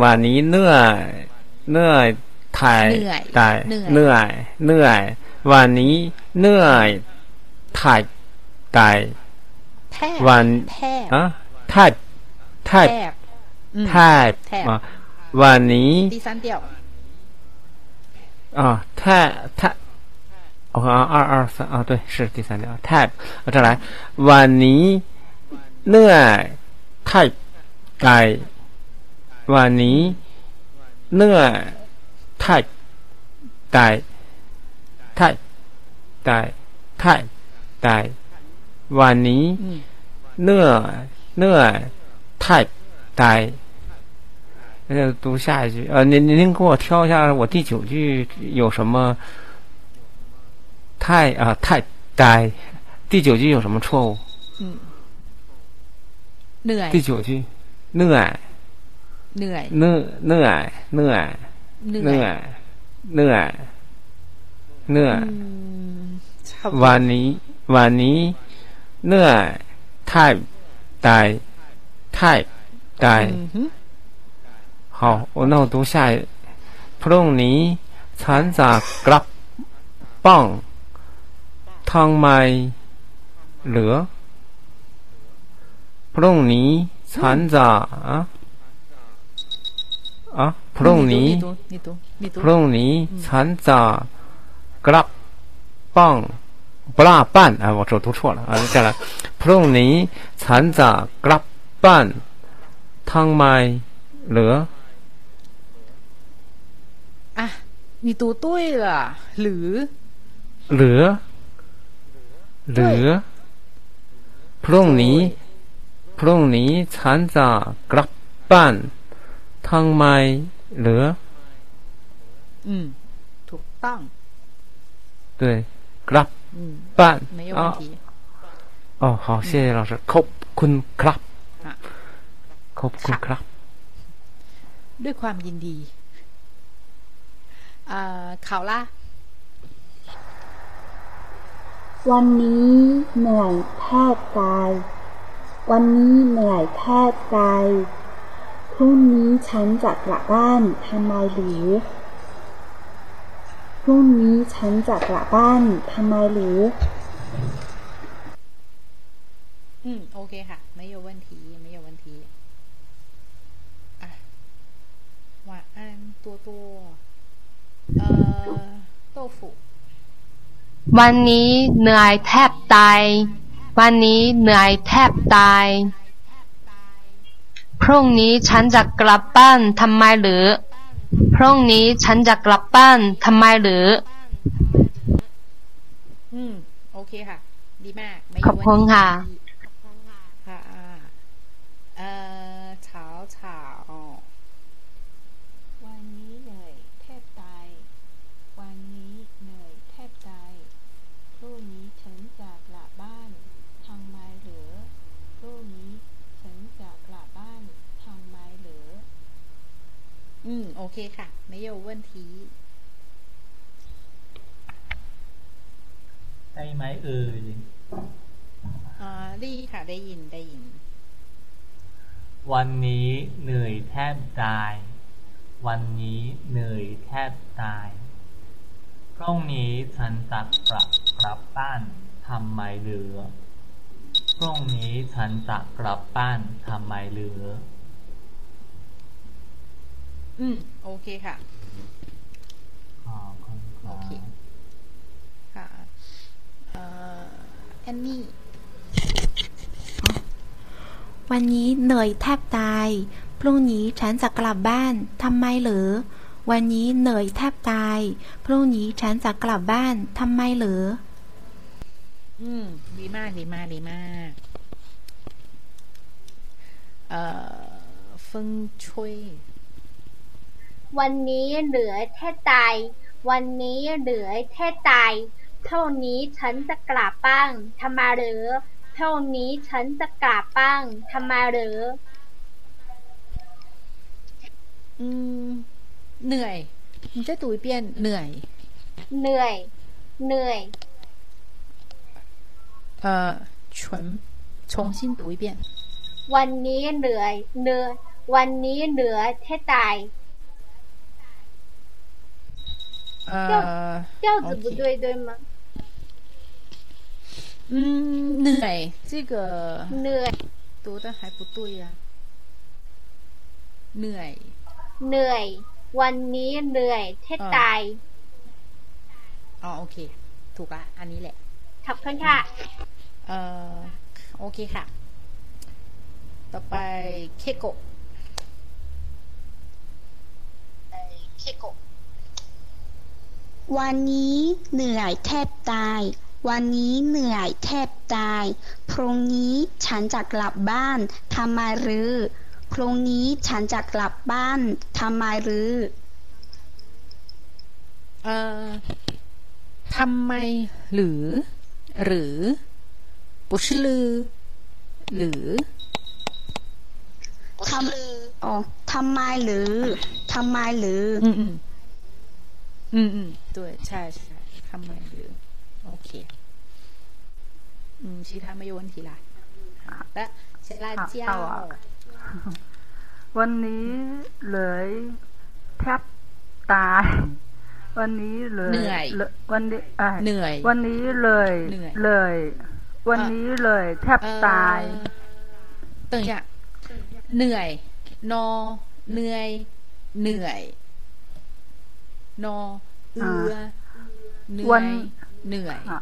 วันนี้เหนื่อยเหนื่อยไทย เหนื่อย ไต เหนื่อย เหนื่อยเหนื่อยวันนี้เหนื่อยไทยไต แทบ วัน แทบ อ่ะแทบแทบ แทบอืม แทบ แทบ อ่ะวันนี้ 第三调啊，tab tab，我看啊，二二三啊，对，是第三条 tab。啊，再来，วันนี้เหนื่อยไทยไก วันนี้เหนื่อยไทยไกไทยไกไทยไกวันนี้ 嗯เหนื่อยเหนื่อยไทยไก那就读下一句，呃，您您您给我挑一下，我第九句有什么太啊太该？第九句有什么错误？嗯เหนื่อย 第九句เหนื่อย เหนื่อย เหนื่อยเหนื่อยเหนื่อย เหนื่ เหนื่ อ อย ยเหนื่อยเหนื่อย อืม差不多 วันนี้วันนี้เหนื่อย太呆太 ไก่ 嗯哼好，我那我读下一พรุ่งนี้ฉันจะกลับบ้านทำไมเหลือพรุ่งนี้ฉันจะ อะอะพรุ่งนี้ 你读你读你读 พรุ่งนี้ฉันจะกลับบ้าน不拉办啊，我这读错了啊，再来，พรุ่งนี้ฉันจะกลับบ้านทำไมเหลือ 啊，你读对了，หรือ เหลือ เหลือ พรุ่งนี้ พรุ่งนี้ฉันจะกลับบ้าน ทำไมเหลือ 嗯，ถูกต้อง 对，กลับ 嗯，บ้าน 没有啊问题。哦，好，谢谢老师，ขอบคุณครับ อ่ะ ขอบคุณครับ ด้วยความยินดีเอ่อเขาล่ะ วันนี้เหนื่อยแทบตาย วันนี้เหนื่อยแทบตาย พ รุ่งนี้ฉันจะกลับบ้านทำไมหรือ พรุ่งนี้ฉันจะกลับบ้านทำไมหรือ อืม โอเคค่ะ ไม่有问题没有问题อ่ะ晚安多多เอ่อ豆腐 วันนี้เหนื่อยแทบตาย วันนี้เหนื่อยแทบตาย พรุ่งนี้ฉันจะกลับบ้านทำไมหรือ พรุ่งนี้ฉันจะกลับบ้านทำไมหรือ อืม โอเคค่ะ ดีมากไม่ขอบคุณค่ะ ค่ะเอ่อเฉาเฉา วันนี้เหนื่อยแทบตาย วันนี้เหนื่อยแทบตาย พรุ่งนี้ฉันจะกลับบ้านทำไมเหรือ พรุ่งนี้ฉันจะกลับบ้านทำไมเหรือ อืม โอเคค่ะ ไม่有问题 ได้ไหมเอ่ย อ่าดีค่ะ ได้ยิน ได้ยิน วันนี้เหนื่อยแทบตาย วันนี้เหนื่อยแทบตาย พรุ่งนี้ฉันจะกลับกลับบ้านทำไมเหลือ พรุ่งนี้ฉันจะกลับบ้านทำไมเหลือ อืม โอเคค่ะขอบคุณคโอรับเค ค่ะเอ่อแอนนี่ วันนี้เหนื่อยแทบตาย พรุ่งนี้ฉันจะกลับบ้านทำไมเหรอวันนี้เหนื่อยแทบตาย พรุ่งนี้ฉันจะกลับบ้านทำไมเหรออืม ดีมาก ดีมาก ดีมาก เอ่อเฟิงช่วย วันนี้เหลือแค่ตาย วันนี้เหลือแค่ตาย เท่านี้ฉันจะกลับบ้างทำไมเหรือ เท่านี้ฉันจะกลับบ้างทำไมเหรือ อืม เหนื่อย你再读一遍เหนื่อย เหนื่อย เหนื่อย 呃全重新读一遍 วันนี้เหนื่อย เหนื่อย วันนี้เหลือแค่ตา 呃调子不 OK 对对吗？嗯เหนื่อย这个เหนื่อย 读的还不对呀、เหนื่อย เหนื่อย วันนี้เหนื่อยแค่ตาย อ๋อโอเค ถูกละ อันนี้แหละ ขอบคุณค่ะ เอ่อ โอเคค่ะ ต่อไปเคโกะ เคโกะ วันนี้เหนื่อยแทบตาย วันนี้เหนื่อยแทบตาย พรุ่งนี้ฉันจะกลับบ้านทำไมหรือ พรุ่งนี้ฉันจะกลับบ้านทำไมหรือ เอ่อทำไมหรือ หรือ不是ลือ หรือทำอ๋อทำไมหรือทำไมหรือ อืมอืมอืมอืม对ใช่ใช่ทำไมหรือ โอเค 嗯，其他没有问题啦。好的，谢辣椒。好到我 วันนี้เลยแทบตาย วันนี้เลย เหนื่อย ลวันนี้อ่ะ เหนื่อย วันนี้เลย เหนื่อย เลย วันนี้เลยแทบตาย 等一下เหนื่อย นอ เหนื่อย เหนื่อย นอ เอือ เหนื่ วั อน ย เหนื่อย อ่ะ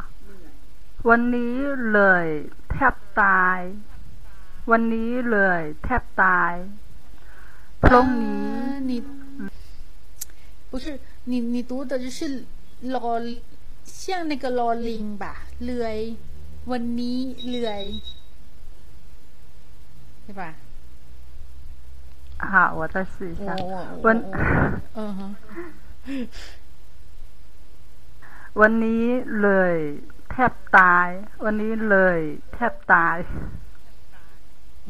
วันนี้เลยแทบตาย วันนี้เลยแทบตายพรุ่งนี้ 啊你不是你你读的就是ลอ像那个ลอลิง吧เลื่อย วันนี้เลื่อยใช่吧好，我再试一下我我。วัน 嗯哼 วันนี้เลย แทบตาย วันนี้เลย แทบตาย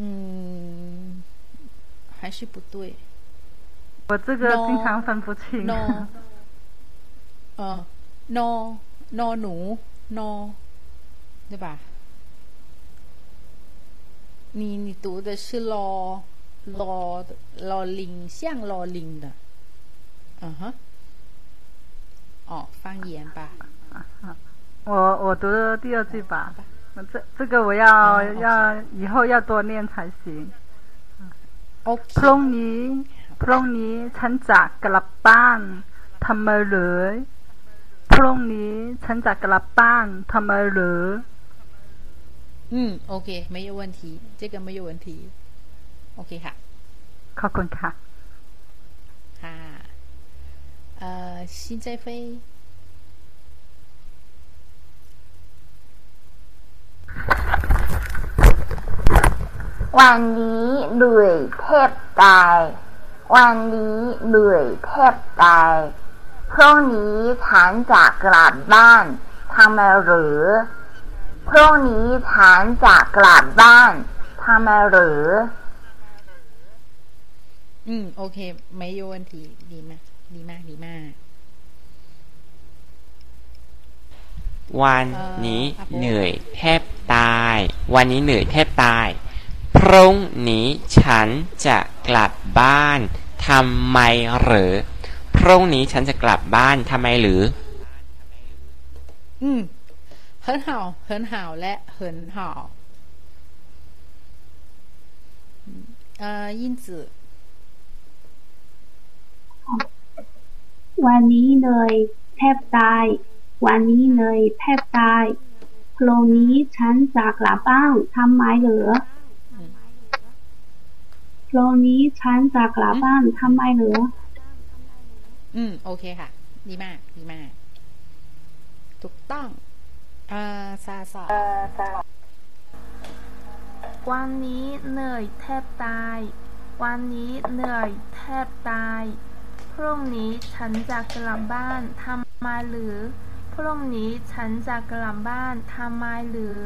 嗯还是不对我这个 No 经常分不清。 นอเออนอนอหนู นอ对吧你你读的是ลลลลิง像ลลิง的嗯哼 哦方言吧我我读的第二句吧，这这个我要、嗯要以后要多练才行。 OK พรุ่งนี้พรุ่งนี้ฉันจะกลับบ้านทำไมเหรือพรุ่งนี้ฉันจะกลับบ้านทำไมเหรือ 嗯，OK，没有问题，这个没有问题。OK ค่ะ ขอบคุณค่ะ ค่ะ 呃，心在飞， วันนี้เหนื่อยแทบตาย วันนี้เหนื่อยแทบตาย พรุ่งนี้ฉันจะกลับบ้านทำไมหรือ พรุ่งนี้ฉันจะกลับบ้านทำไมหรือ 嗯，OK，没有问题，ดีมาก ดีมากดีมากวันนี้เหนื่อยแทบตาย วันนี้เหนื่อยแทบตาย พรุ่งนี้ฉันจะกลับบ้านทำไมหรือ พรุ่งนี้ฉันจะกลับบ้านทำไมหรือ อืมเฮิร์นห่าวเฮิร์ห่าและเฮิร์ห่าเอ่อยินจือ นี้เหนื่อยแทบตาย วันนี้เหนื่อยแทบตายพรุ่งนี้ฉันจะกลับบ้านทำไมเหรอพรุ่งนี้ฉันจะกลับบ้านทำไมเหรออืม โอเคค่ะ ดีมาก ดีมาก ถูกต้องเอ่อซาซาวันนี้เหนื่อยแทบตาย วันนี้เหนื่อยแทบตายพ รุ่งนี้ฉันจะกลับบ้านทำไมหรือ พรุ่งนี้ฉันจะกลับบ้านทำไมหรือ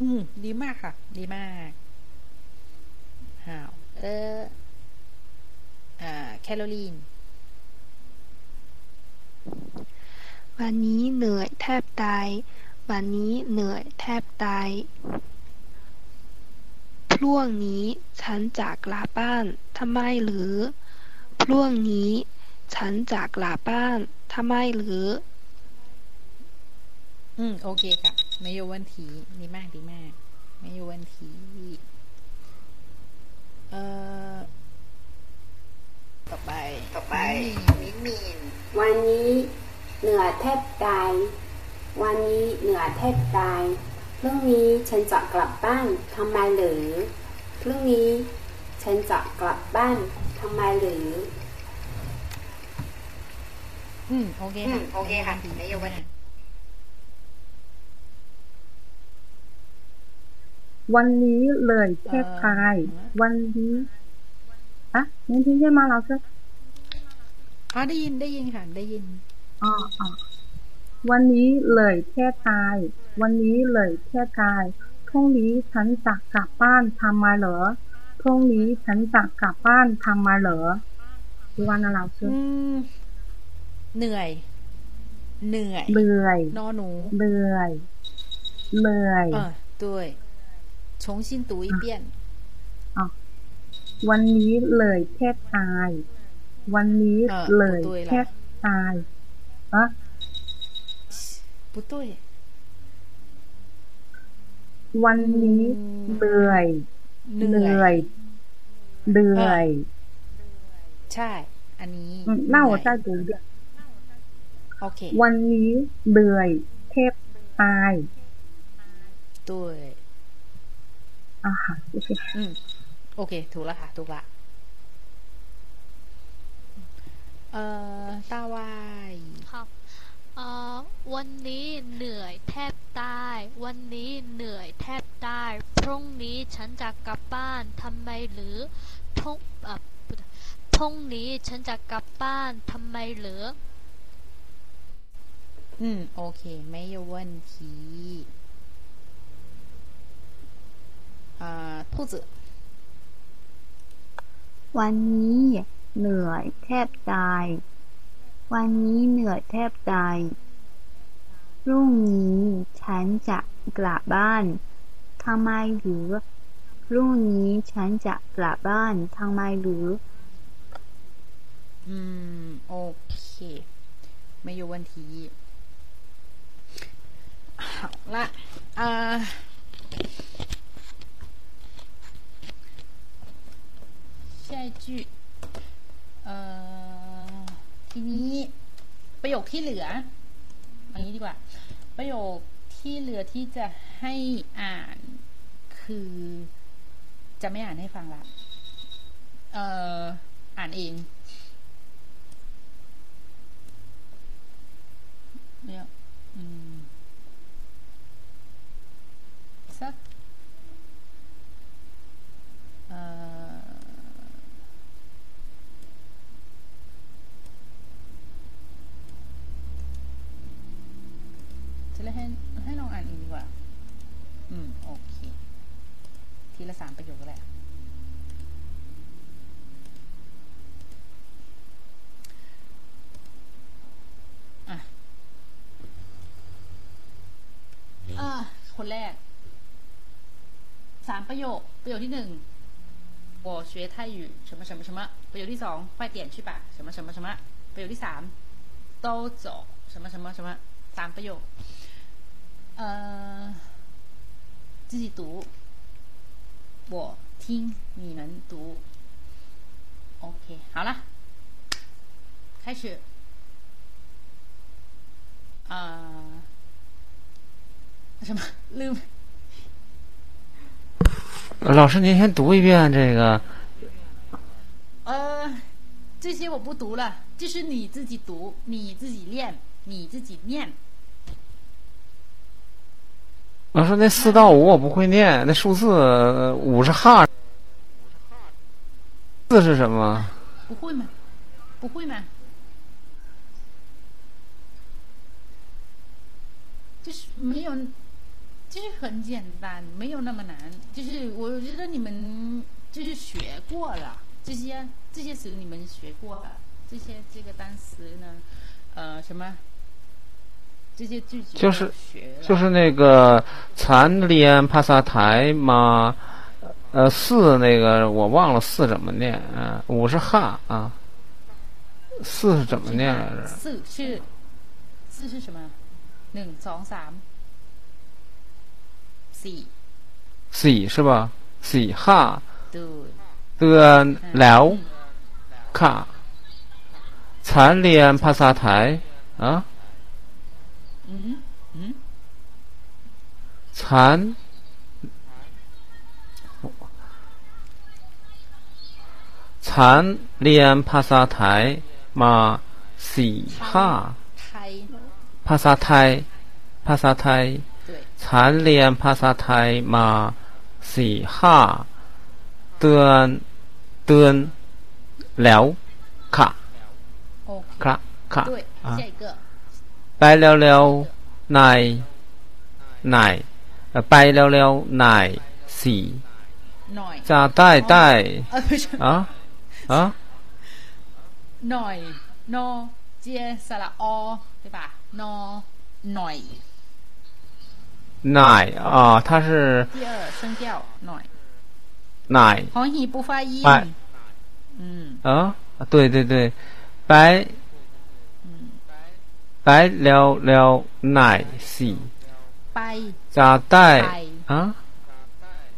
อืมดีมากค่ะ ดีมาก好เอออ่าแคโรลีน วันนี้เหนื่อยแทบตาย วันนี้เหนื่อยแทบตายพรุ่งนี้ฉันจะกลับบ้านทำไมหรือ พรุ่งนี้ฉันจะกลับบ้านทำไมหรือ อืม โอเคค่ะ没有问题ดีมาก ดีมาก没有问题เอ่อต่อไป ต่อไป มิมีนวันนี้เหนื่อยแทบตาย วันนี้เหนื่อยแทบตาย พรุ่งนี้ฉันจะกลับบ้านทำไมหรือ พรุ่งนี้ ฉันจะกลับบ้านทำไมหรือ อืม โอเคค่ะโอเคค่ะนายโยบันวันนี้เลยเทพไายวันนี้อะนี่ที่ได้มาเราใช่อ๋อได้ยินได้ยินค่ะได้ยินอ๋ออ๋อวันนี้เลยเทพไายวันนี้เลยเทพไายพรุ่งนี้ฉันจะกลับบ้านทำไมเหรอ พรุ่งนี้ฉันจะกลับบ้านทำไมเหรอดูว่านะ老师 อืม เหนื่อย เหนื่อย เหนื่อย นอหนู เหนื่อยเหนื่อย เออ对重新读一遍哦 วันนี้เลยแทบตาย วันนี้ เออ เลย 不对了 แทบตายอะ 不对 วันนี้เหนื่อย เหนื่อยเหนื่อยใช่ อันนี้เน่าใต้ตัวเยอะโอเค วันนี้เหนื่อยเทพตายด้วยอ่าค่ะอืมโอเค ถูกแล้วค่ะ ถูกละเอ่อตาวายครับเอ่อวันนี้เหนื่อยแทบตาย วันนี้เหนื่อยแทบ ตาย พรุ่งนี้ฉันจะกลับบ้านทำไมหรือพรุ่งเอ่อพรุ่งนี้ฉันจะกลับบ้านทำไมหรือ อืม โอเค ไม่有问题อ่า兔子 วันนี้เหนื่อยแทบตาย วันนี้เหนื่อยแทบตาย พรุ่งนี้ฉันจะกลับบ้าน ทำไมหรือ พรุ่งนี้ฉันจะกลับบ้านทำไมหรือ อืม โอเค ไม่有问题好ละอ่า下一句เอ่อทีนี้ ประโยคที่เหลือเอย่างนี้ดีกว่า ประโยค ที่เหลือที่จะให้อ่านคือจะไม่อ่านให้ฟังละเอ่ออ่านเองเนี่ยอืมสักเอ่อจะเล่นให้ให้ลองอ่านเองดีกว่า อืม โอเค ทีละสามประโยคก็แหละ อะ อ่า คน แรก สามประโยค ประโยคที่หนึ่ง我学泰语什么什么什么ประโยคที่สอง快点去吧什么什么什么ประโยคที่สาม都走什么什么什么สามประโยค เอ่อ自己读我听你们读 OK 好了开始啊、 老师，您先读一遍这个。呃，这些我不读了，就是你自己读，你自己练，你自己念。老师，那四到五我不会念，那数字呃五是哈，四是什么？不会吗？不会吗？就是没有，其实很简单没有那么难。就是我觉得你们就是学过了这些这些词你们学过了这些这个单词呢呃什么？这些句子就是就是那个残联帕萨台吗？呃四那个我忘了四怎么念啊五是哈啊。四是怎么念来着？四是四是什么？那个装 c 是吧？c 哈。对。对啊聊卡。残联帕萨台啊？嗯嗯。残。残联帕萨台马西哈。帕萨台帕萨台。 ฉันเรียนภาษาไทยมาสี่ห้าเดือนเดือนแล้วค่ะครับค่ะไปเร็วๆนายนายไปเร็วๆนายสี่จะได้ได้อะอะหน่อยโนเจสระอ对吧？no หน่อย 奶啊，它是第二声调，奶。奶。红衣不发音。嗯。啊，对对对，白，白了了奶西。白。咋带？啊？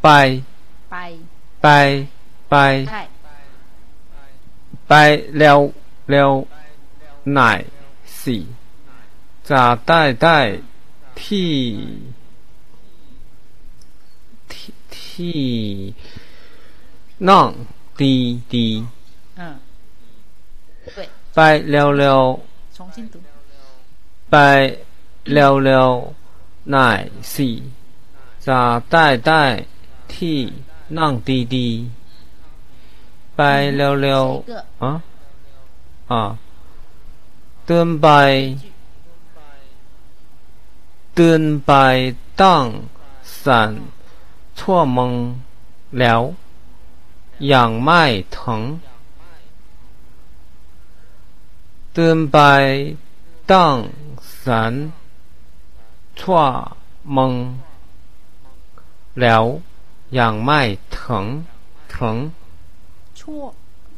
白。白。白白。白。白了了奶西。咋带带替？ ที่น่องดีดีไปเร็วเร็วไปเร็วเร็วหน่ายสี่จะได้ที่นั่งดีดีไปเเดินไปเดินไปตั้งสาม งแล้วยังไม่ถึงถึงชั่ว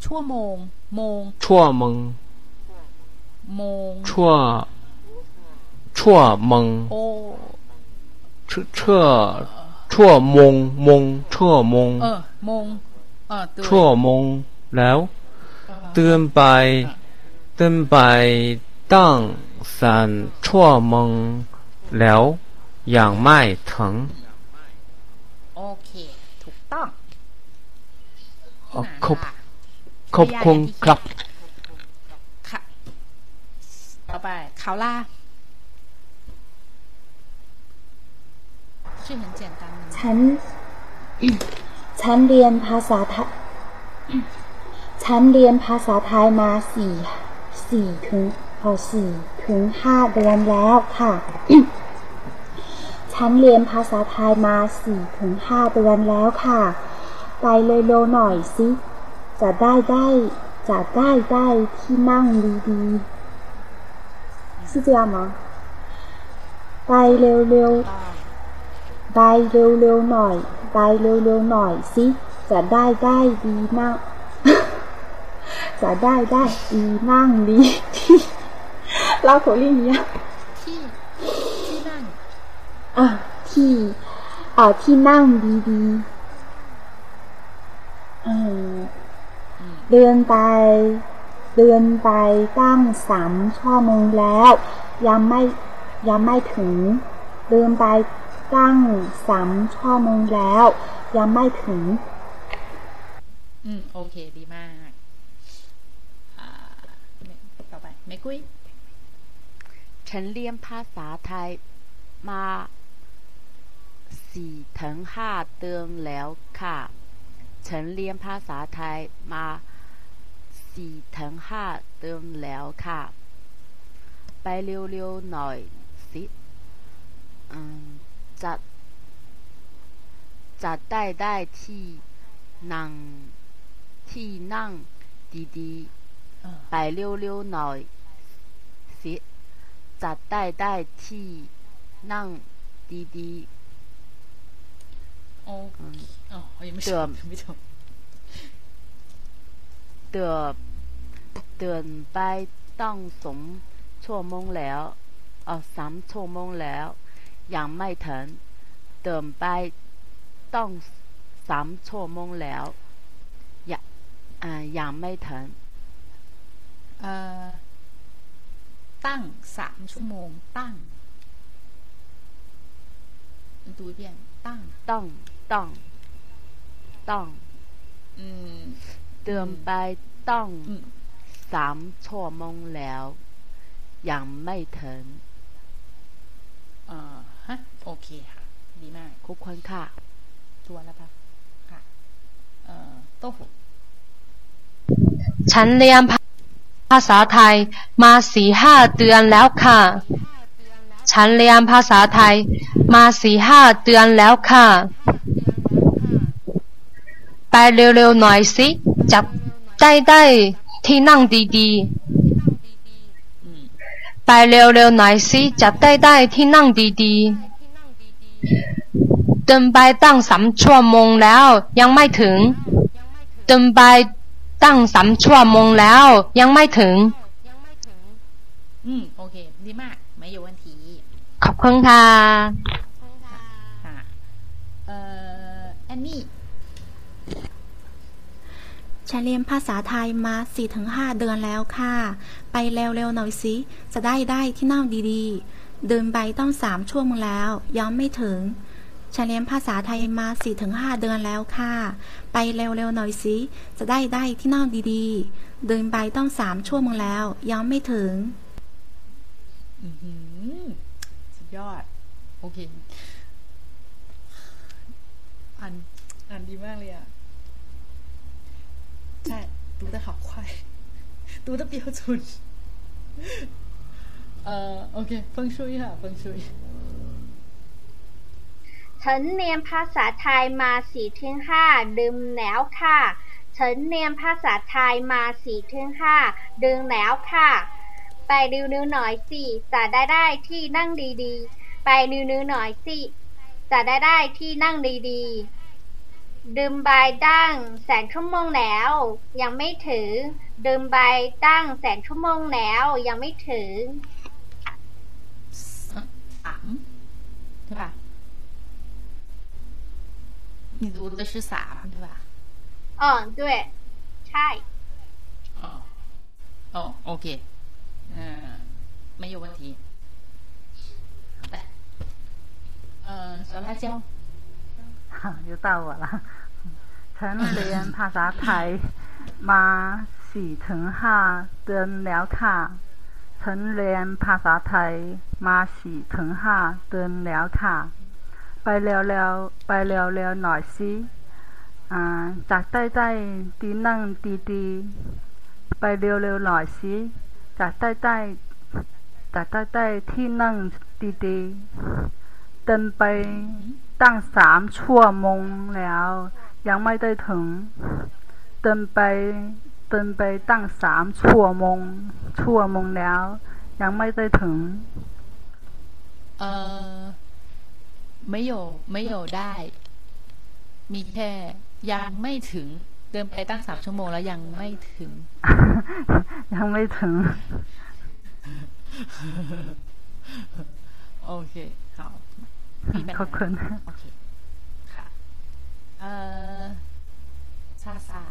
ชั่วโมงโมงชั่วโมงโมง ชั่วชั่วโมง โอ ชั่วชั่วชั่วโมงโมงชั่วโมง เออโมงเออ对 ชั่วโมงแล้วเตือนไปเตือนไปตั้งสันชั่วโมงแล้วยังไม่ถึง โอเค ถูกต้อง อ๋อขอบขอบคุณครับ ค่ะ ต่อไป考啦是很简单的 ฉัน ฉันเรียนภาษาไทย ฉันเรียนภาษาไทยมาสี่สี่ถึงพอสี่ถึงห้าเดือนแล้วค่ะ ฉันเรียนภาษาไทยมาสี่ถึงห้าเดือนแล้วค่ะ ไปเร็วๆหน่อยสิ จะได้ได้ จะได้ได้ที่นั่งดีๆ是这样吗ไปเร็วๆ ไปเร็วๆหน่อย ไปเร็วๆหน่อยสิ จะได้ได้ดีนั่ง จะได้ได้ดีนั่งดีที่เรา口令一样 ที่ที่นั่ง อ่ะที่อ่าที่นั่งดีๆเออเดินไป เดินไปตั้งสามชั่วโมงแล้ว ยังไม่ยังไม่ถึง เดินไป ตั้งสามชั่วโมงแล้ว ยังไม่ถึง อืม โอเค ดีมากอ่าต่อไปเมกุ้ยฉันเรียนภาษาไทยมาสี่ถึงห้าเดือนแล้วค่ะ ฉันเรียนภาษาไทยมาสี่ถึงห้าเดือนแล้วค่ะ ไปเร็วๆหน่อยสิ อืม จะจะได้ได้ที่นั่งที่นั่งดีๆไปเร็วๆหน่อยสิจะได้ได้ที่นั่งดีๆโอเคอ๋อยังไม่จเดิบมยังไม่จบเดินเดินไปต้องสมชั่วโมงแล้ว เออสามชั่วโมงแล้ว ยังไม่ถึงเดินไปต้องสามชั่วโมงแล้วยังอ่ายังไม่ถึงเอ่อตั้งสามชั่วโมง ตั้งดู一遍ตั้งต้องต้องต้องอืมเดินไปต้องสามชั่วโมงแล้วยังไม่ถึงเอ่อฮะ โอเคค่ะ ดีมากคุกคนค่ะ ตัวแล้วปะค่ะ เอ่อโต้หูฉันเรียนภาษาไทยมาสี่ห้าเดือนแล้วค่ะ ฉันเรียนภาษาไทยมาสี่ห้าเดือนแล้วค่ะ ไปเร็วๆหน่อยสิจะได้ได้ที่นั่งดีๆ ไปเร็วๆหน่อยสิจะได้ได้ที่นั่งดีๆ เดินไปตั้งสามชั่วโมงแล้ว ยังไม่ถึง เดินไปตั้งสามชั่วโมงแล้ว ยังไม่ถึง อืมโอเค ดีมาก ไม่有问题ขอบคุณค่ะ ค่ะเอ่อแอนนี่ ฉันเรียนภาษาไทยมา 4-5 เดือนแล้วค่ะ ไปเร็วๆหน่อยสิ จะได้ได้ที่นั่งดีๆ เดินไปต้องสามชั่วโมงแล้ว ยังไม่ถึง ฉันเรียนภาษาไทยมา 4-5 เดือนแล้วค่ะ ไปเร็วๆหน่อยสิ จะได้ได้ที่นั่งดีๆ เดินไปต้องสามชั่วโมงแล้ว ยังไม่ถึง อือหือสุดยอด โอเค อ่านอ่านดีมากเลยอ่ะ ใช่读得好快读得标准 เอ่อโอเคฟิงชุยค่ะฟิงชุยฉันเรียนภาษาไทยมาสี่ถึงห้าดือนแล้วค่ะฉันเรียนภาษาไทยมาสี่ถึงห้าดือนแล้วค่ะ ไปเร็วๆหน่อยสิจะได้ได้ที่นั่งดีๆ ไปเร็วๆหน่อยสิจะได้ได้ที่นั่งดีๆ ดื่มใบตั้งแสนชั่วโมงแล้ว ยังไม่ถึงดื่มใบตั้งแสนชั่วโมงแล้วยังไม่ถึง 嗯，对吧？你读的是啥？对吧？嗯，对，拆。哦，哦，OK，嗯，没有问题。好。嗯，小辣椒。<laughs> 哈，又到我了。晨练怕啥？<laughs> 抬，妈喜尘哈，真聊卡。 มาสี่ถึงห้าเดือนแล้วค่ะฉันเรียนภาษาไทย มาสีถึงห้าเดือนแล้วค่ะ ไปเร็วๆไปเร็วๆหน่อยสิอ่าจากใต้ใต้ตีนั่งดีไปเร็วๆหน่อยสิจากใต้ใต้จากใต้ใต้ที่นั่งดีเดินไปตั้งสามชั่วโมงแล้ว ยังไม่ได้ถึง เดินไป เดินไปตั้งสามชั่วโมง ชั่วโมงแล้ว ยังไม่ได้ถึง เออไม่โยไม่โยได้ มีแค่ยังไม่ถึง เดินไปตั้งสามชั่วโมงแล้วยังไม่ถึง ยังไม่ถึง โอเคคเขาขอบคุณโอเคค่ะเออซาซา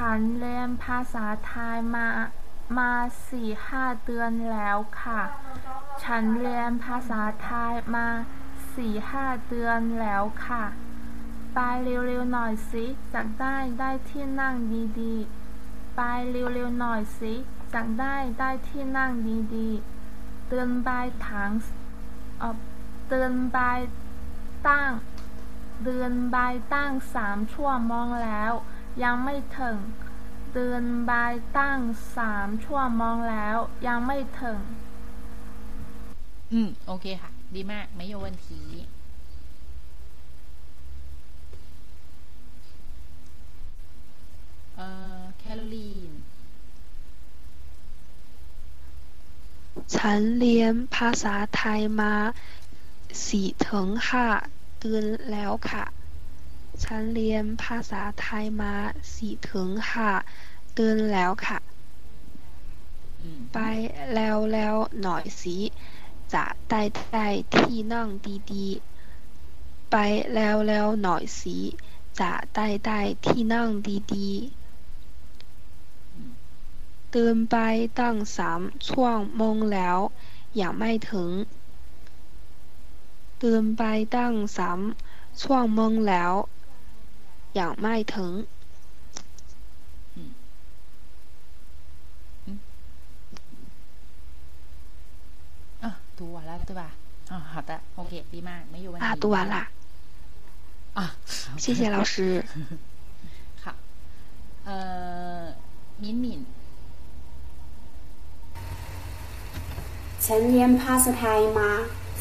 ฉันเรียนภาษาไทยมามาสี่ห้าเดือนแล้วค่ะ ฉันเรียนภาษาไทยมาสี่ห้าเดือนแล้วค่ะ ไปเร็วๆหน่อยสิจะได้ได้ที่นั่งดีๆ ไปเร็วๆหน่อยสิจะได้ได้ที่นั่งดีๆ เตือนใบถังเออเตือนใบตั้ง เดือนใบตั้งสามชั่วโมงแล้ว ยังไม่ถึง เดินบายตั้งสามชั่วโมงแล้ว ยังไม่ถึง อืม โอเคค่ะ ดีมาก ไม่โยวันทีเอ่อ แคโรลีน ฉันเรียนภาษาไทยมาสี่ถึงห้าเดือนแล้วค่ะ ฉันเรียนภาษาไทยมาสี่ถึงห้าเดือนแล้วค่ะ ไปแล้วแล้วหน่อยสิจะได้ได้ที่นั่งดีๆ ไปแล้วแล้วหน่อยสิจะได้ได้ที่นั่งดีๆ เดินไปตั้งสามชั่วโมงแล้วยังไม่ถึง เดินไปตั้งสามชั่วโมงแล้ว ยังไม่ถึง อ่ะ读完了对吧啊好的 โอเค ดีมาก ไม่有问题啊读完了啊<laughs> 谢谢老师<laughs> ค่ะเอ่อ敏敏 ฉันเรียนภาษาไทยมา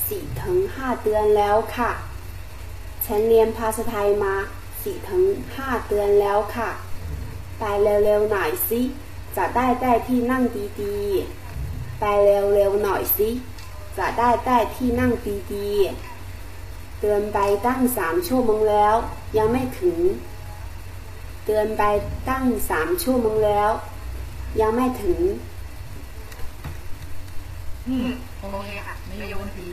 สี่ถึงห้าเดือนแล้วค่ะ ฉันเรียนภาษาไทยมา สี่ถึงห้าเดือนแล้วค่ะ ไปเร็วๆหน่อยสิจะได้ได้ที่นั่งดีๆ ไปเร็วๆหน่อยสิจะได้ได้ที่นั่งดีๆเตือนไปตั้งสามชั่วโมงแล้ว ยังไม่ถึง เตือนไปตั้งสามชั่วโมงแล้ว ยังไม่ถึง อืมโอเคค่ะไม่โยนที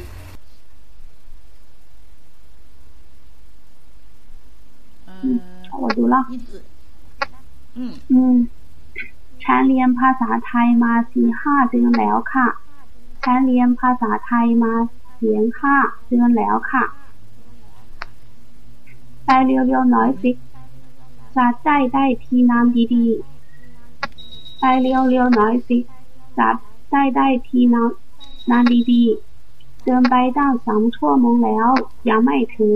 我读了。嗯嗯ฉันเรียนภาษาไทยมาสี่ห้าเดือนแล้วค่ะฉันเรียนภาษาไทยมาเสียงห้าเดือนแล้วค่ะไปเร็วๆหน่อยสิจะได้ได้ที่น้ำดีๆไปเร็วๆหน่อยสิจะได้ได้ที่น้ำน้ำดีๆเดินไปตั้งสามชั่วโมงแล้ว ยังไม่ถึง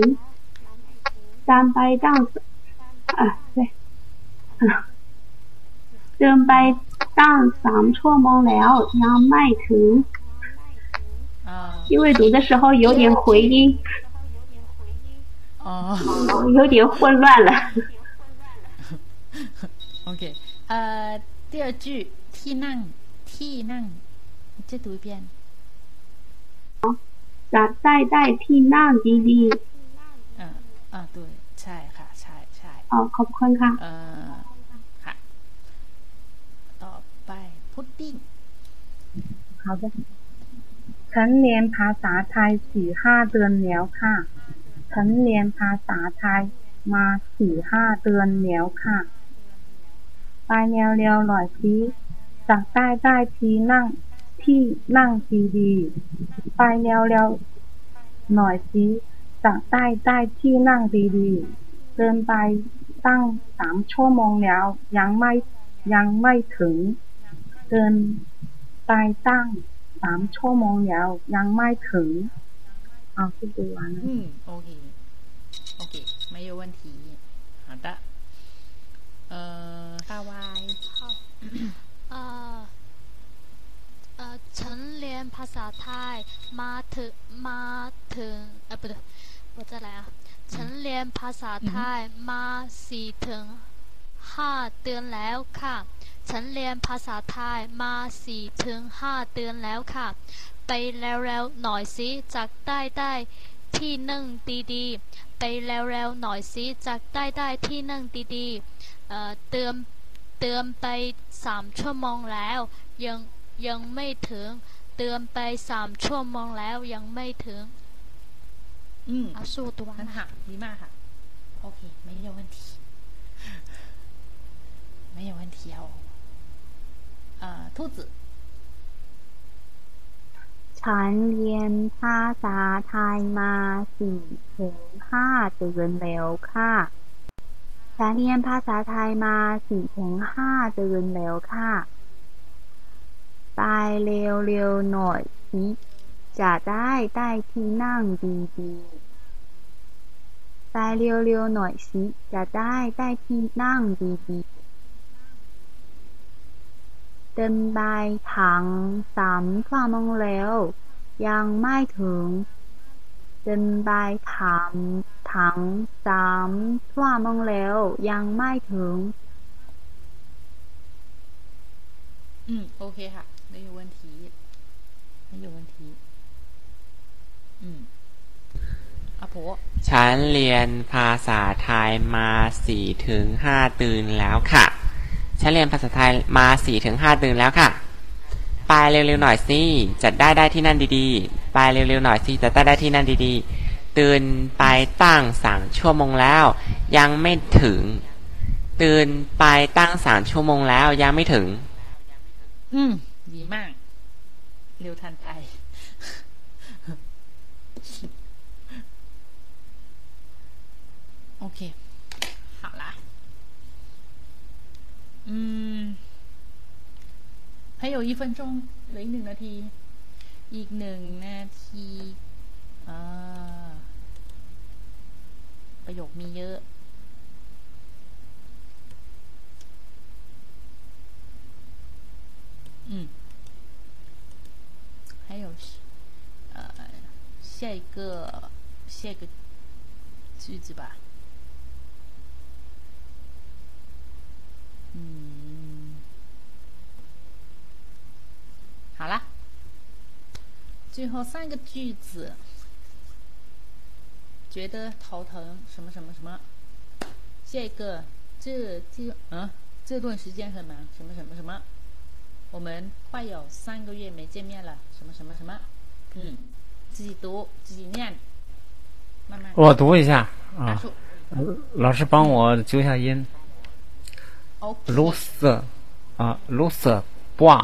เดินไปตั้งอ่ะ对เดินไปตั้งสามชั่วโมงแล้วยังไม่ถึง因为读的时候有点回音哦有点混乱了 <laughs> OK 呃第二句ที่นั่งที่นั่ง再读一遍จะได้ได้ที่นั่งดี 嗯 อ่าตัวใช่ค่ะ ใช่ใช่อ๋อขอบคุณค่ะเออค่ะ ต่อไปพุดดิ้งเขาจะฉันเรียนภาษาไทยสี่ห้าเดือนแล้วค่ะ ฉันเรียนภาษาไทยมาสี่ห้าเดือนแล้วค่ะไปแนวเร็วหน่อยพีจากใต้ใต้ทีนั่งที่นั่งทีดี ไปแนวเร็วหน่อยสิ จะได้ได้ที่นั่งดีๆเดินไปตั้งสามชั่วโมงแล้ว ยังไม่ยังไม่ถึง เดินไปตั้งสามชั่วโมงแล้วยังไม่ถึงเอาที่ดูวัน 嗯，OK OK 没有问题好的呃大 Y 好เอ่อเอ่อฉันเรียนภาษาไทยมาถึงมาถึงเออ不对 我再来啊ฉันเรียนภาษาไทยมาสี่ถึงห้าเดือนแล้วค่ะ ฉันเรียนภาษาไทยมาสี่ถึงห้าเดือนแล้วค่ะ ไปแล้วๆหน่อยสิจากได้ได้ที่นั่งดีๆ ไปแล้วๆหน่อยสิจากได้ได้ที่นั่งดีๆเอ่อเตือนเตือนไปสามชั่วโมงแล้ว ยังยังไม่ถึง เตือนไปสามชั่วโมงแล้วยังไม่ถึง 嗯啊速读完很好ดีมากค่ะ OK 没有问题没有问题哦呃兔子 ฉันเรียนภาษาไทยมาสี่ถึงห้าเดือนแล้วค่ะ ฉันเรียนภาษาไทยมาสี่ถึงห้าเดือนแล้วค่ะ ไปเร็วๆหน่อยสิ จะได้ได้ที่นั่งดีๆ ไปเร็วๆหน่อยสิจะได้ได้ที่นั่งดีๆ เดินไปถังสามชั่วโมงแล้ว ยังไม่ถึง เดินไปถังถังสามชั่วโมงแล้วยังไม่ถึง 嗯 OK ค่ะ没有问题没有问题 ฉันเรียนภาษาไทยมาสี่ถึงห้าเดือนแล้วค่ะ ฉันเรียนภาษาไทยมาสี่ถึงห้าเดือนแล้วค่ะ ไปเร็วๆหน่อยสิจัดได้ได้ที่นั่นดีๆ ไปเร็วๆหน่อยสิจัดได้ได้ที่นั่นดีๆ ตื่นไปตั้งสามชั่วโมงแล้ว ยังไม่ถึง ตื่นไปตั้งสามชั่วโมงแล้วยังไม่ถึง อืม ดีมาก เร็วทันใจ OK 好啦嗯还有一分钟เหลืออีกหนึ่งนาที อีกหนึ่งนาทีอ่าประโยคมีเยอะ 嗯，还有呃下一个下一个句子吧。 嗯，好啦，最后三个句子，觉得头疼什么什么什么，这个这这嗯这段时间很忙什么什么什么，我们快有三个月没见面了什么什么什么，嗯，自己读自己念，慢慢。我读一下啊，老师帮我揪一下音。OK รู้สึกอ่ะรู้สึกว่า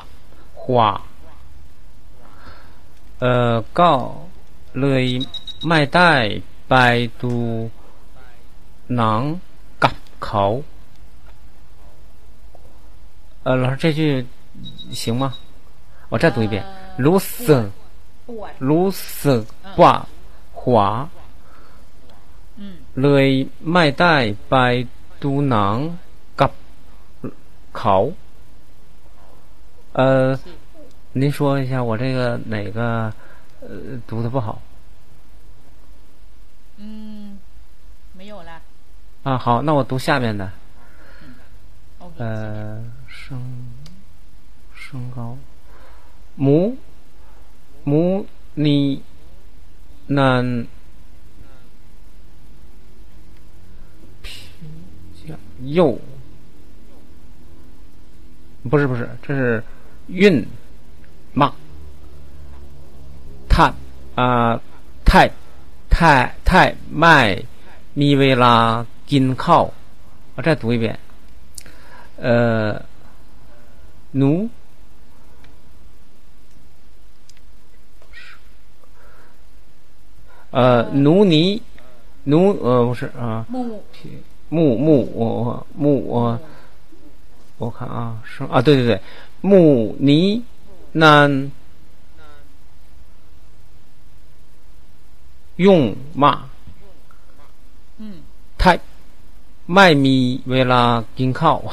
หัวเอ่อก็เลยไม่ได้ไปดูหนังกับเขา呃，老师这句行吗？我再读一遍，รู้สึก ปวด รู้สึกว่าหัว อืม เลยไม่ได้ไปดูหนัง 考。呃您说一下我这个哪个呃读的不好？嗯没有了啊好那我读下面的。呃升升高。母母你男右不是不是，这是韵嘛？碳啊，太太太麦咪维拉金靠。我再读一遍。呃，奴。呃，奴尼奴呃不是啊。木木木木木木。我看啊，是啊，对对对，穆尼，南，用嘛，嗯，太，麦米维拉金靠，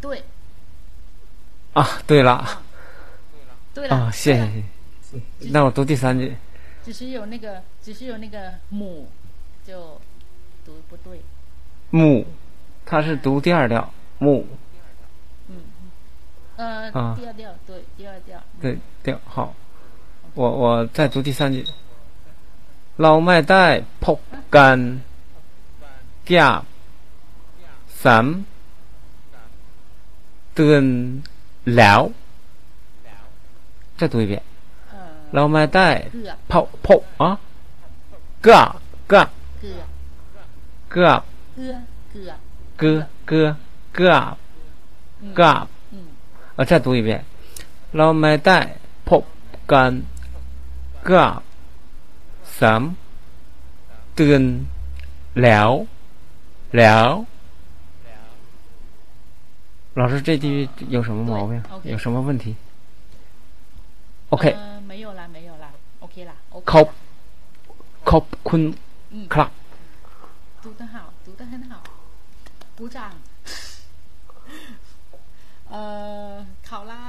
对，啊，对了，对了，啊，谢谢，谢谢，那我读第三句，只是有那个，只是有那个母，就读不对，母，它是读第二调。木，嗯，呃，啊第二调对，第二调。对调好。我我再读第三句。เราไม่ได้พบกันแก่สามเดือนแล้ว再读一遍。เราไม่ได้พบพบอ่ะเกือบเกือบ เกือบ เกือบ เกือบเกือบ เกือบเกือบเกือบเกือบ 嗯呃，再读一遍。เราไม่ได้พบกันเกือบสามเดือนแล้วแล้ว老师，这句有什么毛病？ OK 有什么问题？OK，呃，没有啦，没有啦，OK 啦，OK ขอบขอบคุณ 嗯 ครับ 读得好，读得很好，鼓掌。 ออเขาล่า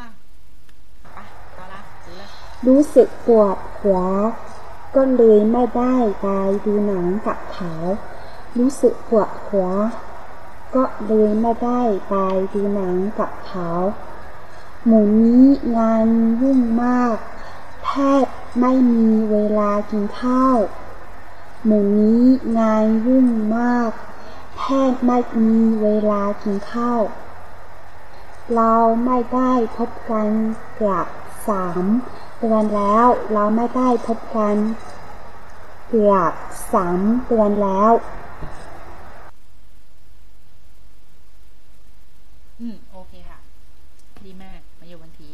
ปเขาล่ารู้สึกปวดหัว ก็เลยไม่ได้ไปดูหนังกับเขา รู้สึกปวดหัว ก็เลยไม่ได้ไปดูหนังกับเขาหมู่นี้งานยุ่งมาก แทบไม่มีเวลากินข้าวหมู่นี้งานยุ่งมาก แทบไม่มีเวลากินข้าว เราไม่ได้พบกันเกือบสามเดือนแล้ว เราไม่ได้พบกันเกือบสามเดือนแล้วอืมโอเคค่ะ ดีมากมาอยู่วันที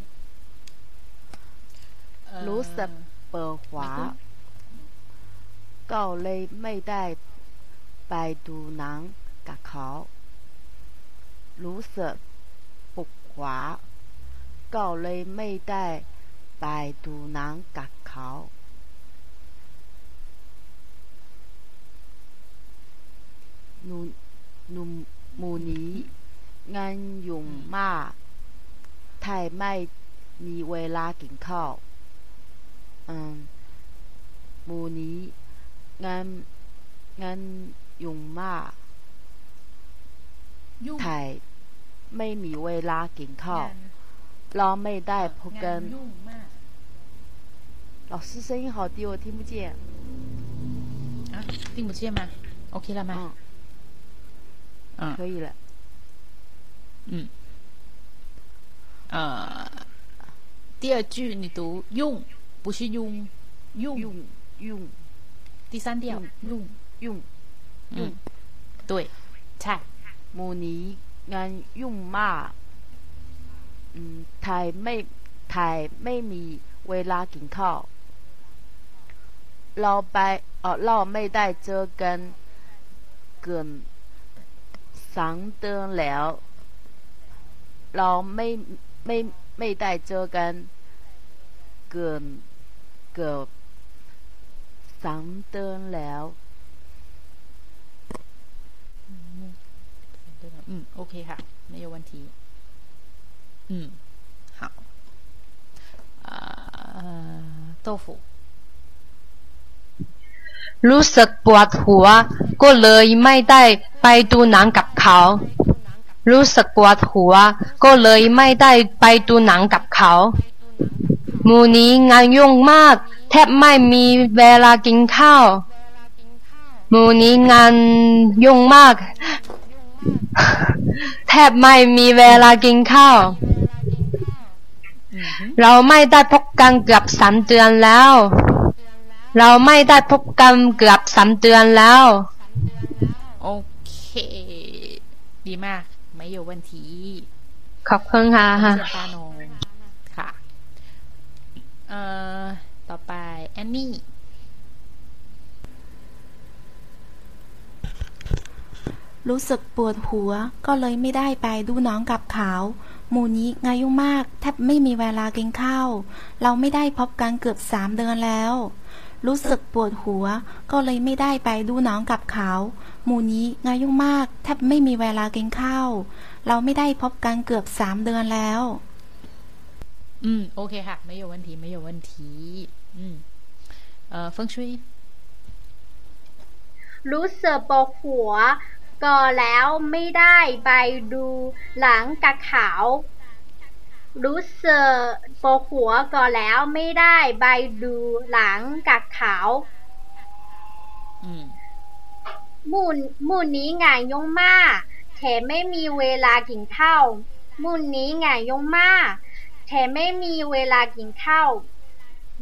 รู้สึกเปิดขวาก็เลยไม่ได้ไปดูหนังกับเขารู้สึก ปวดขวาก็เลยไม่ได้ไปดูหนังกับเขาหนูหนุ่มหมู ไทยไม่มีเวลากินข้าว อืมหมูนี้งานงานยุ่งมาก ยุ่ง ไทยไม่มีเวลากินข้าว งาน เราไม่ได้พบกั งาน นยุ่งมาก 老师声音好低，我听不见。啊，听不见吗？OK 了吗？嗯，可以了。嗯，呃，第二句你读用，不是用，用用用。第三调用用用，对，ใช่ หมู่นี้ งานยุ่งมากอืมไทยไม่ไทยไม่มีเวลากินข้าวเราไปเออเราไม่ได้เจอกันเกินสองเดือนแล้ว เราไม่ไม่ไม่ได้เจอกันเกินเกือบสองเดือนแล้ว 嗯，OK ค่ะ没有问题。嗯，好。呃，豆腐。 รู้สึกปวดหัว ก็เลยไม่ได้ไปดูหนังกับเขา รู้สึกปวดหัว ก็เลยไม่ได้ไปดูหนังกับเขาหมูนี้งานยุ่งมาก แทบไม่มีเวลากินข้าวหมูนี้งานยุ่งมาก แทบไม่มีเวลากินข้าว เราไม่ได้พบกันเกือบสามเดือนแล้ว เราไม่ได้พบกันเกือบสามเดือนแล้ว โอเค ดีมาก ไม่อยู่วันทีขอบคุณค่ะค่ะต่อไปแอนนี่ รู้สึกปวดหัว ก็เลยไม่ได้ไปดูน้องกับเขาหมู่นี้งานยุ่งมาก แทบไม่มีเวลากินข้าว เราไม่ได้พบกันเกือบสามเดือนแล้ว รู้สึกปวดหัว ก็เลยไม่ได้ไปดูน้องกับเขาหมู่นี้งานยุ่งมาก แทบไม่มีเวลากินข้าว เราไม่ได้พบกันเกือบสามเดือนแล้ว อืม โอเคค่ะ ไม่有问题ไม่有问题อืม เอ่อเฟิงชุย รู้สึกปวดหัว ก็แล้วไม่ได้ไปดูหลังกับเขารู้สึกปวดหัวก็แล้วไม่ได้ไปดูหลังกับเขาอืมหมู่หมู่นี้งานยุ่งมากแถมไม่มีเวลากินข้าวหมู่นี้งานยุ่งมากแถมไม่มีเวลากินข้าว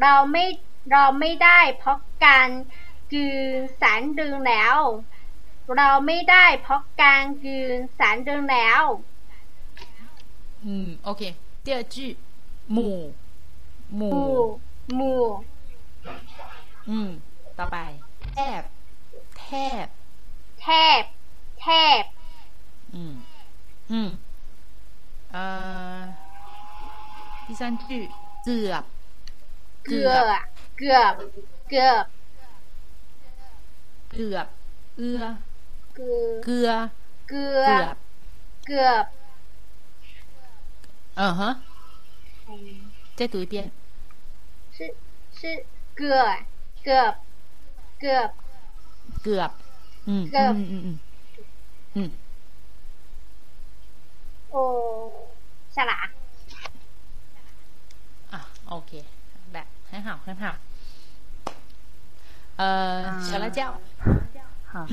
เราไม่เราไม่ได้พบกันกืนแสนเดือนแล้ว เราไม่ได้พบกันกืนแสนเดือนแล้ว อืม โอเค第二句หมู่หมู่ หมู่ อืม ต่อไป แทบ แทบ แทบ แทบ อืม อืม เอ่อ第三句เกือบ เกือบเกือบเกือบ เกือบ เอื้อ เกือบ เกลือ เกือ เกือบ เกือบ 嗯哼，再读一遍。是是เกือบเกือบเกือบ เกือบ อืม เกือบ อืมอืมอืมอืม โอ้ฉลา อ่ะโอเคแบบ很好很好เอ่อ小辣椒 ค่ะ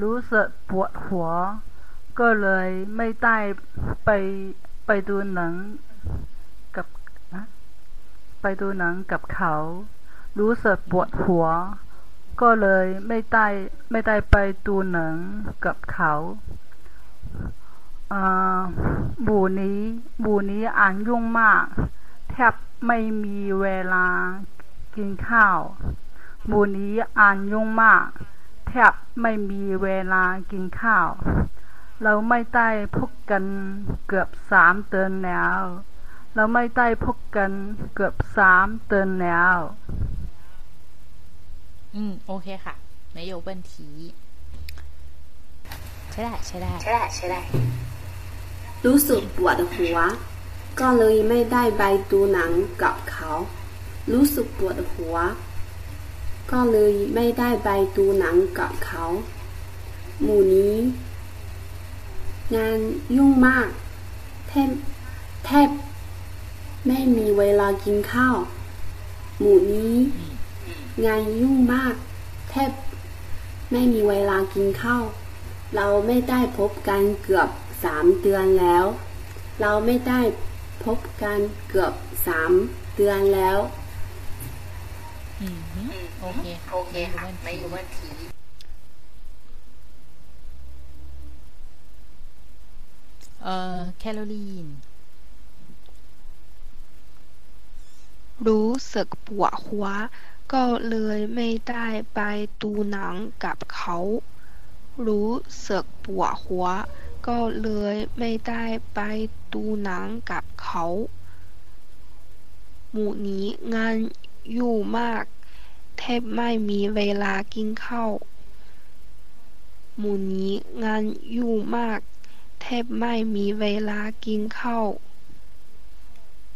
รู้สึกปวดหัว ก็เลยไม่ได้ไปไปดูหนังกับนะไปดูหนังกับเขา รู้สึกปวดหัว ก็เลยไม่ได้ไม่ได้ไปดูหนังกับเขาอ่าหมู่นี้หมู่นี้อ่านยุ่งมาก แทบไม่มีเวลากินข้าวหมู่นี้อ่านยุ่งมาก ทบไม่มีเวลากินข้าว เราไม่ได้พบกันเกือบสามเดือนแล้ว เราไม่ได้พบกันเกือบสามเดือนแล้ว อืม โอเคค่ะ没有问题ใช่ได้ใช่ได้ ใช่ได้ใช่ได้ รู้สึกปวดหัว ก็เลยไม่ได้ไปดูหนังกับเขา รู้สึกปวดหัว ก็เลยไม่ได้ไปดูหนังกับเขา หมู่นี้ งานยุ่งมาก แทบแทบไม่มีเวลากินข้าว หมู่นี้ งานยุ่งมาก แทบไม่มีเวลากินข้าว เราไม่ได้พบกันเกือบสามเดือนแล้ว เราไม่ได้พบกันเกือบสามเดือนแล้ว โอเคโอเคไม่รู้ว่าทีเอ่อแคลอรีน รู้สึกปวดหัว ก็เลยไม่ได้ไปดูหนังกับเขา รู้สึกปวดหัว ก็เลยไม่ได้ไปดูหนังกับเขา หมู่นี้งาน ยุ่งมาก แทบไม่มีเวลากินข้าว หมู่นี้งานยุ่งมาก แทบไม่มีเวลากินข้าว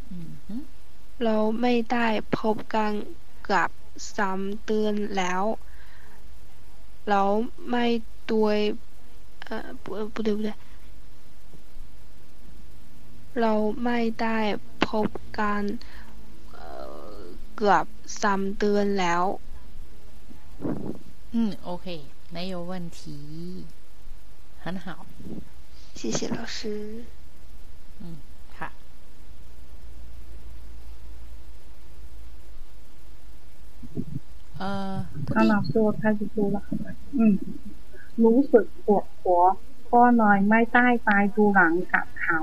อืมฮึ เราไม่ได้พบกันกับสามเดือนแล้ว เราไม่ด้วยเอ่อ不不对不对เราไม่ได้พบกันเอ่อ เกือบสามเดือนแล้ว อืมโอเค没有问题很好谢谢老师 อืมค่ะ เอ่อพุด 他 ดิ้ง 老师我开始读了อืม รู้สึกปวดหัวก็เลยไม่ได้ไปดูหนังกับเขา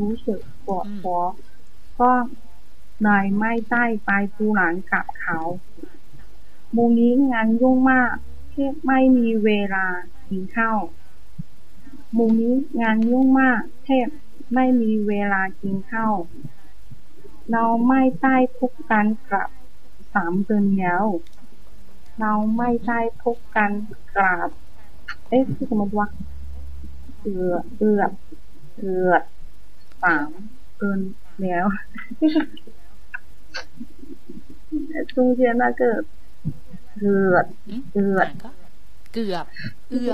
รู้สึกปวดหัวก็ เลยไม่ได้ไปดูหนังกับเขามูนี้งานยุ่งมากแทบไม่มีเวลากินข้าวมูนี้งานยุ่งมากแทบไม่มีเวลากินข้าวเราไม่ได้พบกันกับสามเดือนแล้ว เราไม่ได้พบกันกับเอ๊ะคือสมมติว่าเอือเอือเอือสามเดือนแล้ว 中间那个เอือเอือ เกือบเอื้อ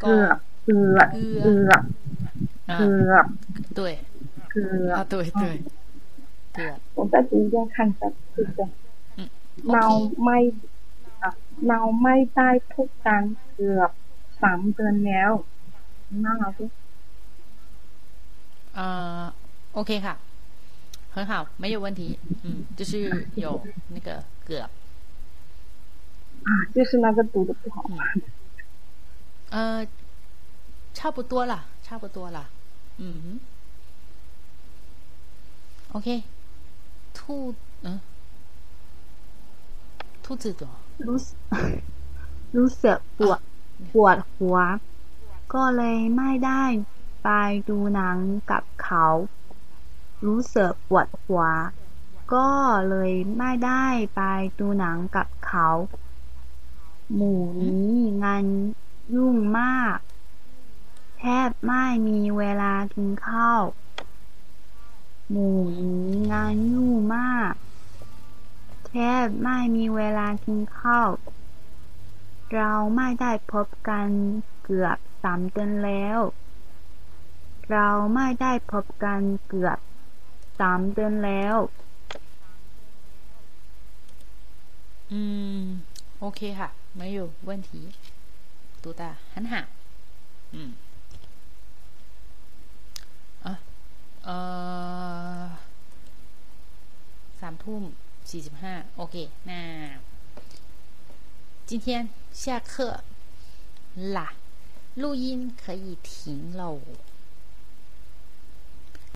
เกือบเอือเอือ อ่า เกือบ 对เกือบ 啊对对เกือบ 我再读一遍看一下对不对เราไม่อ่ะเราไม่ได้พบกันเกือบสามเดือนแล้วน่ารักดิ 呃，OK ค่ะ 很好没有问题嗯就是有那个เกือบ 啊，就是那个读的不好。呃差不多啦差不多啦嗯哼 OK 兔嗯兔子ตัว รู้สึก รู้สึกปวดปวดหัว ก็เลยไม่ได้ไปดูหนังกับเขา รู้สึกปวดหัว ก็เลยไม่ได้ไปดูหนังกับเขา หมู่นี้งานยุ่งมาก แทบไม่มีเวลากินข้าว หมู่นี้งานยุ่งมาก แทบไม่มีเวลากินข้าว เราไม่ได้พบกันเกือบสามเดือนแล้ว เราไม่ได้พบกันเกือบ สามเดือนแล้ว อืมโอเคค่ะ没有问题读的很好嗯อ่ะเอ่อสามทุ่มสี่สิบห้าโอเค那今天下课啦录音可以停喽